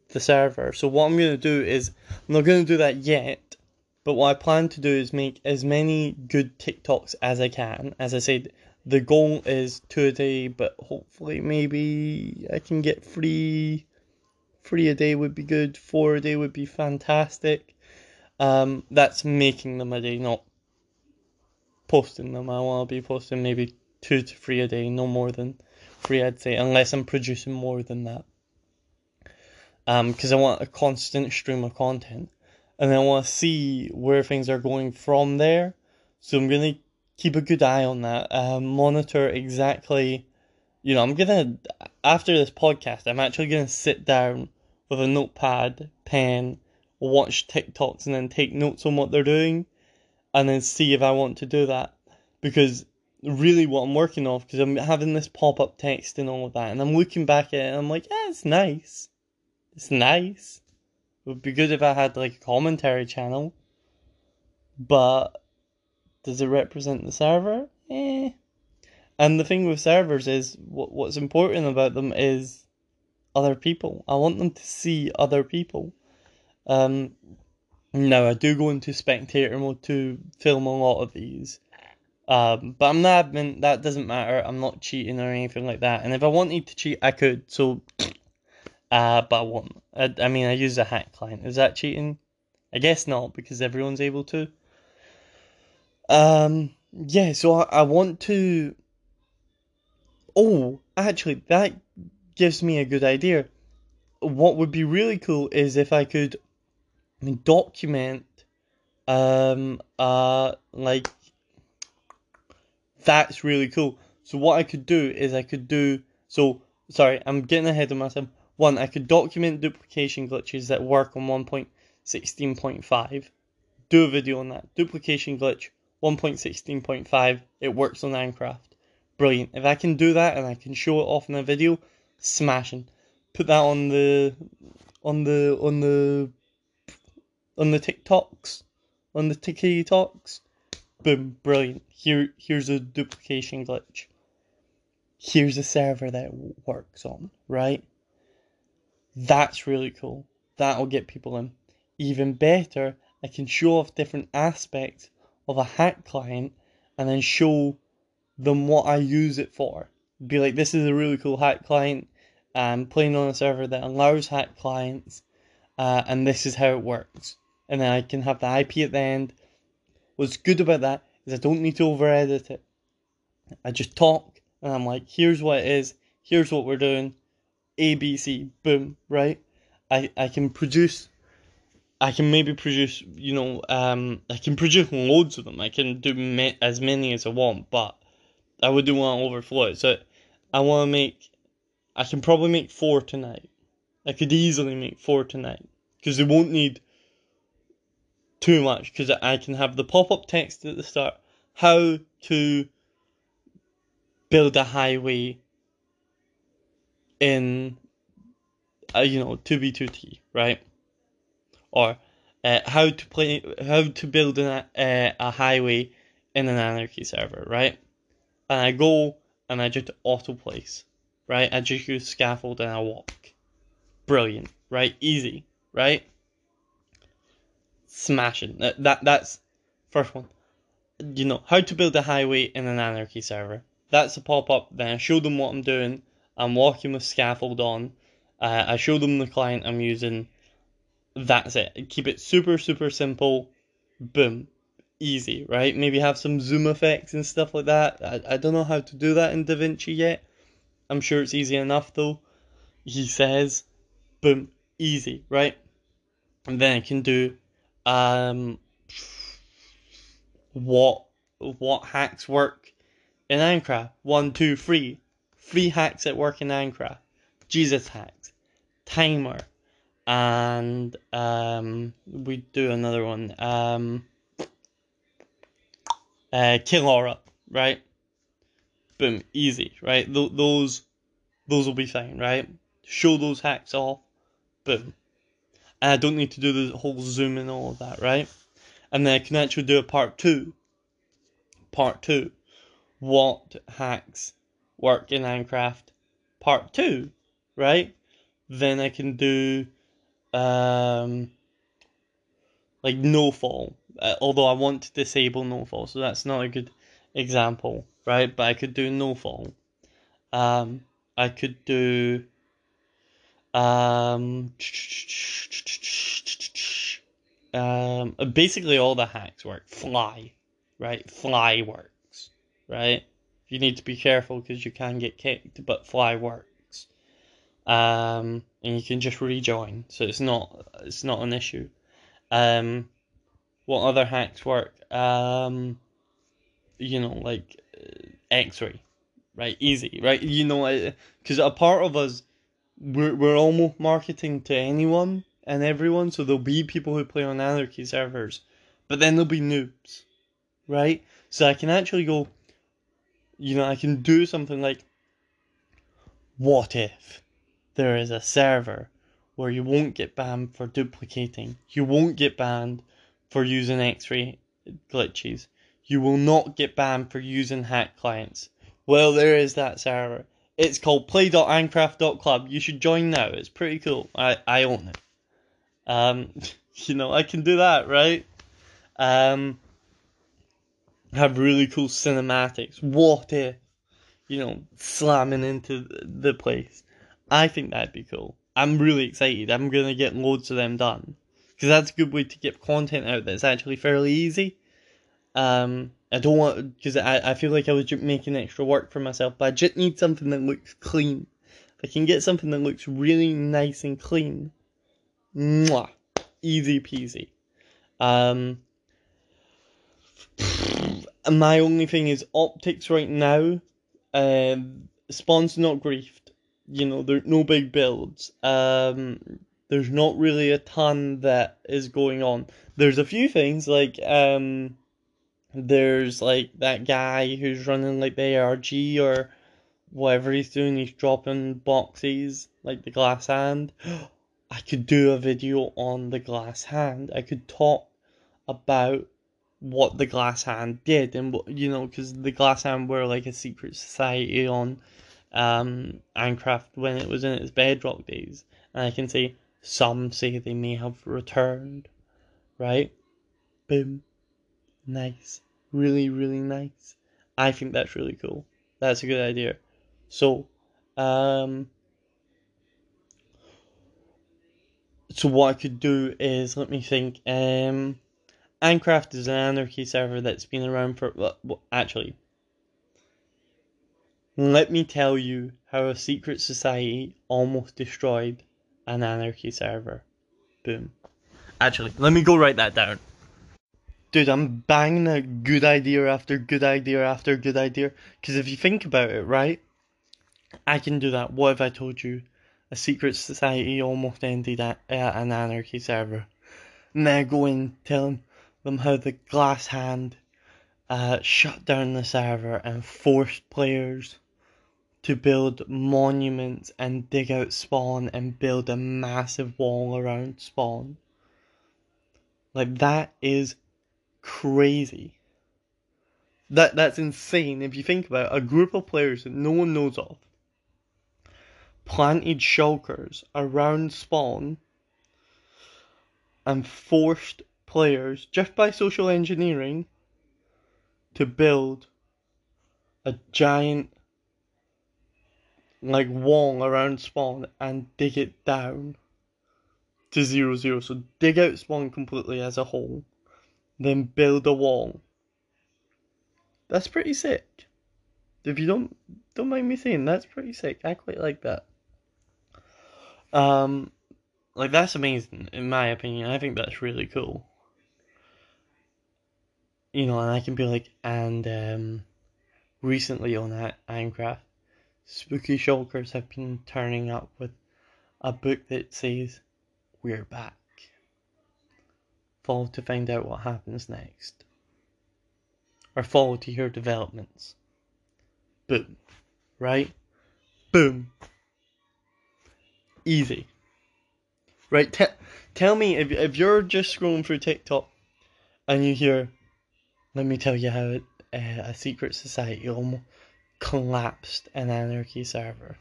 the server. So what I'm gonna do is I'm not gonna do that yet, but what I plan to do is make as many good TikToks as I can. As I said, the goal is two a day, but hopefully maybe I can get three three a day would be good, four a day would be fantastic. Um, that's making them a day, not posting them. I want to be posting maybe two to three a day, no more than three, I'd say, unless I'm producing more than that. Um, because I want a constant stream of content, and I want to see where things are going from there. So I'm gonna keep a good eye on that. Um, monitor exactly. You know, I'm gonna after this podcast, I'm actually gonna sit down with a notepad, pen, watch TikToks, and then take notes on what they're doing, and then see if I want to do that. Because really, what I'm working off, because I'm having this pop up text and all of that, and I'm looking back at it, and I'm like, yeah, it's nice. It's nice. It would be good if I had like a commentary channel. But does it represent the server? Eh. And the thing with servers is what what's important about them is other people. I want them to see other people. Um, now I do go into spectator mode to film a lot of these. Um, but I'm not admin, that doesn't matter. I'm not cheating or anything like that. And if I wanted to cheat, I could. So, uh, but I won't. I, I mean, I use a hack client. Is that cheating? I guess not because everyone's able to. Um, yeah. So I, I want to. Oh, actually, that gives me a good idea. What would be really cool is if I could document um uh like that's really cool. So what I could do is I could do so sorry, I'm getting ahead of myself. One, I could document duplication glitches that work on 1.16.5. Do a video on that. Duplication glitch 1.16.5. It works on Minecraft. Brilliant. If I can do that and I can show it off in a video, smashing. Put that on the on the on the on the TikToks, on the TikToks. Boom, brilliant. Here here's a duplication glitch. Here's a server that works on, right? That's really cool. That'll get people in. Even better, I can show off different aspects of a hack client and then show them what I use it for. Be like, this is a really cool hack client. I'm playing on a server that allows hack clients, uh, and this is how it works. And then I can have the IP at the end. What's good about that is I don't need to over edit it. I just talk, and I'm like, here's what it is, here's what we're doing, A, B, C, boom, right? I, I can produce I can maybe produce, you know, um, I can produce loads of them. I can do ma- as many as I want, but I would do want to overflow it. So I want to make, I can probably make four tonight. I could easily make four tonight because they won't need too much because I can have the pop up text at the start. How to build a highway in, uh, you know, 2B2T, right? Or uh, how to play, how to build a, a highway in an anarchy server, right? And I go and I just auto place, right? I just use scaffold and I walk. Brilliant, right? Easy, right? Smashing. That, that that's first one. You know how to build a highway in an anarchy server. That's a pop up. Then I show them what I'm doing. I'm walking with scaffold on. Uh, I show them the client I'm using that's it. Keep it super, super simple. Boom. Easy, right? Maybe have some zoom effects and stuff like that. I, I don't know how to do that in DaVinci yet. I'm sure it's easy enough though. He says, boom, easy, right? And then I can do um what what hacks work in Minecraft. One, two, three. Three hacks that work in Minecraft. Jesus hacks. Timer and um, we do another one. Um, uh, right? Boom, easy, right? Th- those, those will be fine, right? Show those hacks off, boom, and I don't need to do the whole zoom and all of that, right? And then I can actually do a part two. Part two, what hacks work in Minecraft? Part two, right? Then I can do um, like no fall. Uh, although I want to disable no fall, so that's not a good example, right? But I could do no fall. Um, I could do um, um, basically all the hacks work. Fly, right? Fly works, right? You need to be careful because you can get kicked, but fly works um, and you can just rejoin, so it's not it's not an issue. Um, what other hacks work? Um, you know, like uh, X-ray, right? Easy, right? You know, because a part of us, we're we're almost marketing to anyone and everyone, so there'll be people who play on Anarchy servers, but then there'll be noobs, right? So I can actually go, you know, I can do something like, what if? There is a server where you won't get banned for duplicating. You won't get banned for using X-ray glitches. You will not get banned for using hack clients. Well, there is that server. It's called play.ancraft.club. You should join now. It's pretty cool. I, I own it. Um, you know, I can do that, right? Um, have really cool cinematics. What if, you know, slamming into the place? I think that'd be cool. I'm really excited. I'm gonna get loads of them done because that's a good way to get content out that's actually fairly easy. Um, I don't want because I, I feel like I was making extra work for myself, but I just need something that looks clean. If I can get something that looks really nice and clean, mwah, easy peasy. Um, my only thing is optics right now. Um, spawns not griefed you know, there's no big builds. Um, there's not really a ton that is going on. There's a few things like um, there's like that guy who's running like the ARG or whatever he's doing. He's dropping boxes like the glass hand. I could do a video on the glass hand. I could talk about what the glass hand did and what you know because the glass hand were like a secret society on um, Ancraft when it was in its bedrock days. And I can say some say they may have returned, right? Boom. Nice. Really, really nice. I think that's really cool. That's a good idea. So, um, so what I could do is let me think. Um, Minecraft is an anarchy server that's been around for well, actually let me tell you how a secret society almost destroyed an anarchy server. Boom. Actually, let me go write that down. Dude, I'm banging a good idea after good idea after good idea. Because if you think about it, right? I can do that. What if I told you a secret society almost ended at, at an anarchy server? And then I go in telling them how the glass hand uh, shut down the server and forced players to build monuments and dig out spawn and build a massive wall around spawn. Like that is crazy. That that's insane if you think about it. a group of players that no one knows of planted shulkers around spawn and forced players just by social engineering to build a giant like wall around spawn and dig it down to zero zero. So dig out spawn completely as a whole, then build a wall. That's pretty sick. If you don't don't mind me saying, that's pretty sick. I quite like that. Um, like that's amazing in my opinion. I think that's really cool. You know, and I can be like, and um, recently on that Minecraft, spooky shulkers have been turning up with a book that says we're back. Follow to find out what happens next. Or follow to hear developments. Boom. Right? Boom. Easy. Right? Te- tell me if, if you're just scrolling through TikTok and you hear, let me tell you how uh, a secret society almost collapsed an anarchy server.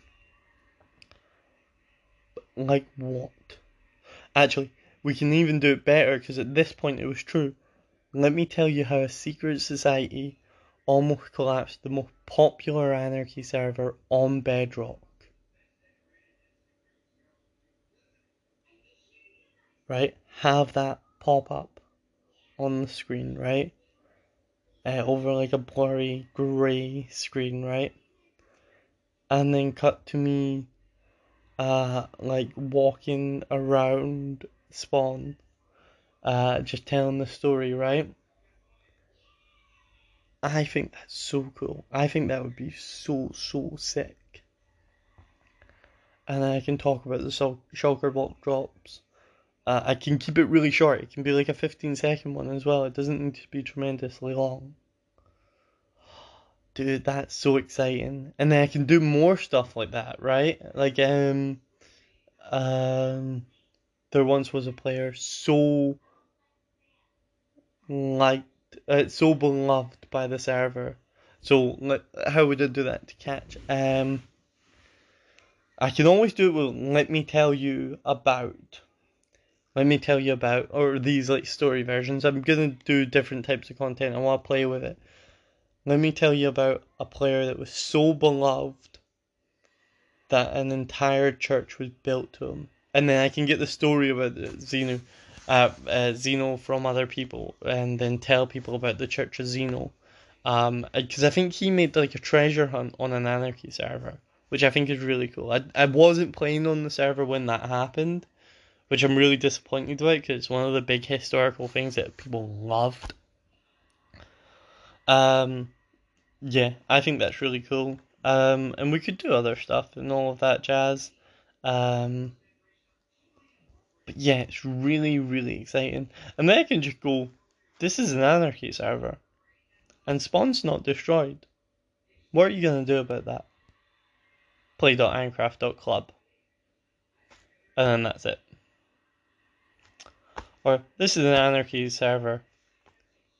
Like what? Actually, we can even do it better because at this point it was true. Let me tell you how a secret society almost collapsed the most popular anarchy server on Bedrock. Right? Have that pop up on the screen, right? Uh, over like a blurry grey screen, right? And then cut to me uh, like walking around Spawn, uh, just telling the story, right? I think that's so cool. I think that would be so, so sick. And then I can talk about the shulker block drops. Uh, I can keep it really short. It can be like a 15 second one as well. It doesn't need to be tremendously long. Dude, that's so exciting. And then I can do more stuff like that, right? Like, um, um, there once was a player so liked, uh, so beloved by the server. So, like how would I do that to catch? Um, I can always do it with let me tell you about. Let me tell you about, or these like story versions. I'm gonna do different types of content. I want to play with it. Let me tell you about a player that was so beloved that an entire church was built to him and then I can get the story about Zeno, uh, uh, Xeno from other people, and then tell people about the Church of Xeno. Um, because I think he made like a treasure hunt on an anarchy server, which I think is really cool. I I wasn't playing on the server when that happened, which I'm really disappointed about because it's one of the big historical things that people loved. Um, yeah, I think that's really cool. Um, and we could do other stuff and all of that jazz. Um, but yeah, it's really, really exciting. And then I can just go, this is an anarchy server. And spawn's not destroyed. What are you going to do about that? Play.ancraft.club. And then that's it. Or, this is an anarchy server.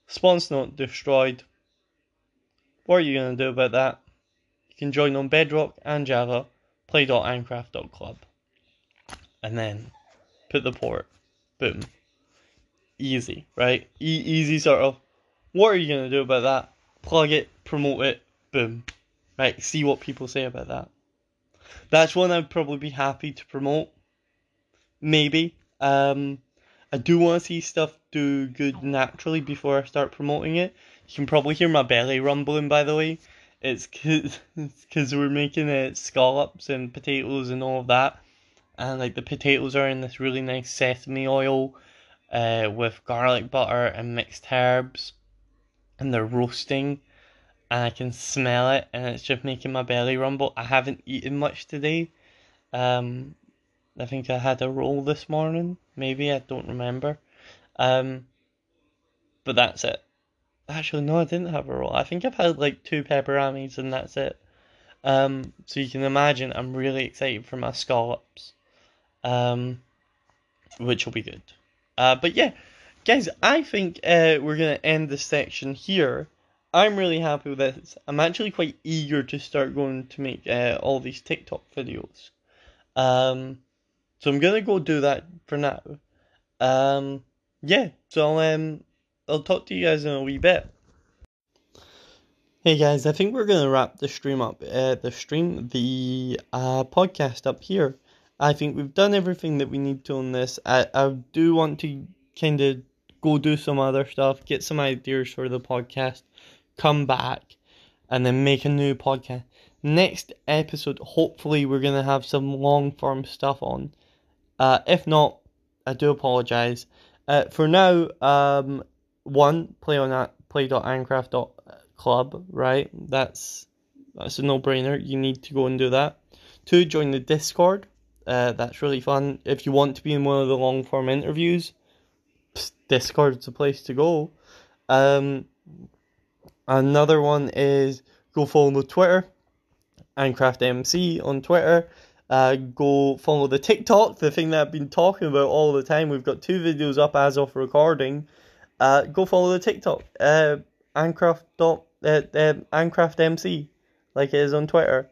Spawn's not destroyed. What are you going to do about that? You can join on Bedrock and Java. Play.ancraft.club. And then put the port. Boom. Easy, right? E- easy sort of. What are you going to do about that? Plug it, promote it, boom. Right, see what people say about that. That's one I'd probably be happy to promote. Maybe. Um, I do want to see stuff do good naturally before I start promoting it. You can probably hear my belly rumbling, by the way. It's because we're making it scallops and potatoes and all of that and like the potatoes are in this really nice sesame oil uh, with garlic butter and mixed herbs and they're roasting and I can smell it and it's just making my belly rumble. I haven't eaten much today. Um, I think I had a roll this morning, maybe, I don't remember. Um, but that's it. Actually, no, I didn't have a roll. I think I've had like two pepperamis and that's it. Um, so you can imagine I'm really excited for my scallops um, which will be good. Uh, but yeah, guys, I think uh, we're gonna end this section here. I'm really happy with this. I'm actually quite eager to start going to make uh, all these TikTok videos. Um, so I'm gonna go do that for now. Um, yeah, so um, I'll talk to you guys in a wee bit. Hey guys, I think we're gonna wrap the stream up. Uh, the stream, the uh, podcast up here. I think we've done everything that we need to on this. I, I do want to kind of go do some other stuff, get some ideas for the podcast, come back, and then make a new podcast. Next episode, hopefully, we're going to have some long form stuff on. Uh, if not, I do apologize. Uh, for now, um, one, play on that play.ancraft.club, right? That's that's a no brainer. You need to go and do that. Two, join the Discord Uh, that's really fun. If you want to be in one of the long form interviews, Discord's the place to go. Um, another one is go follow the Twitter, AncraftMC on Twitter. Uh, go follow the TikTok, the thing that I've been talking about all the time. We've got two videos up as of recording. Uh, go follow the TikTok, uh, Ancraft dot uh, uh, Ancraft MC, like it is on Twitter.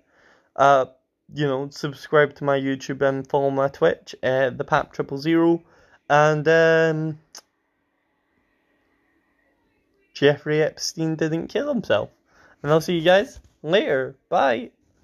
Uh, you know, subscribe to my YouTube and follow my Twitch, uh, the Pap Triple Zero, and um, Jeffrey Epstein didn't kill himself. And I'll see you guys later. Bye.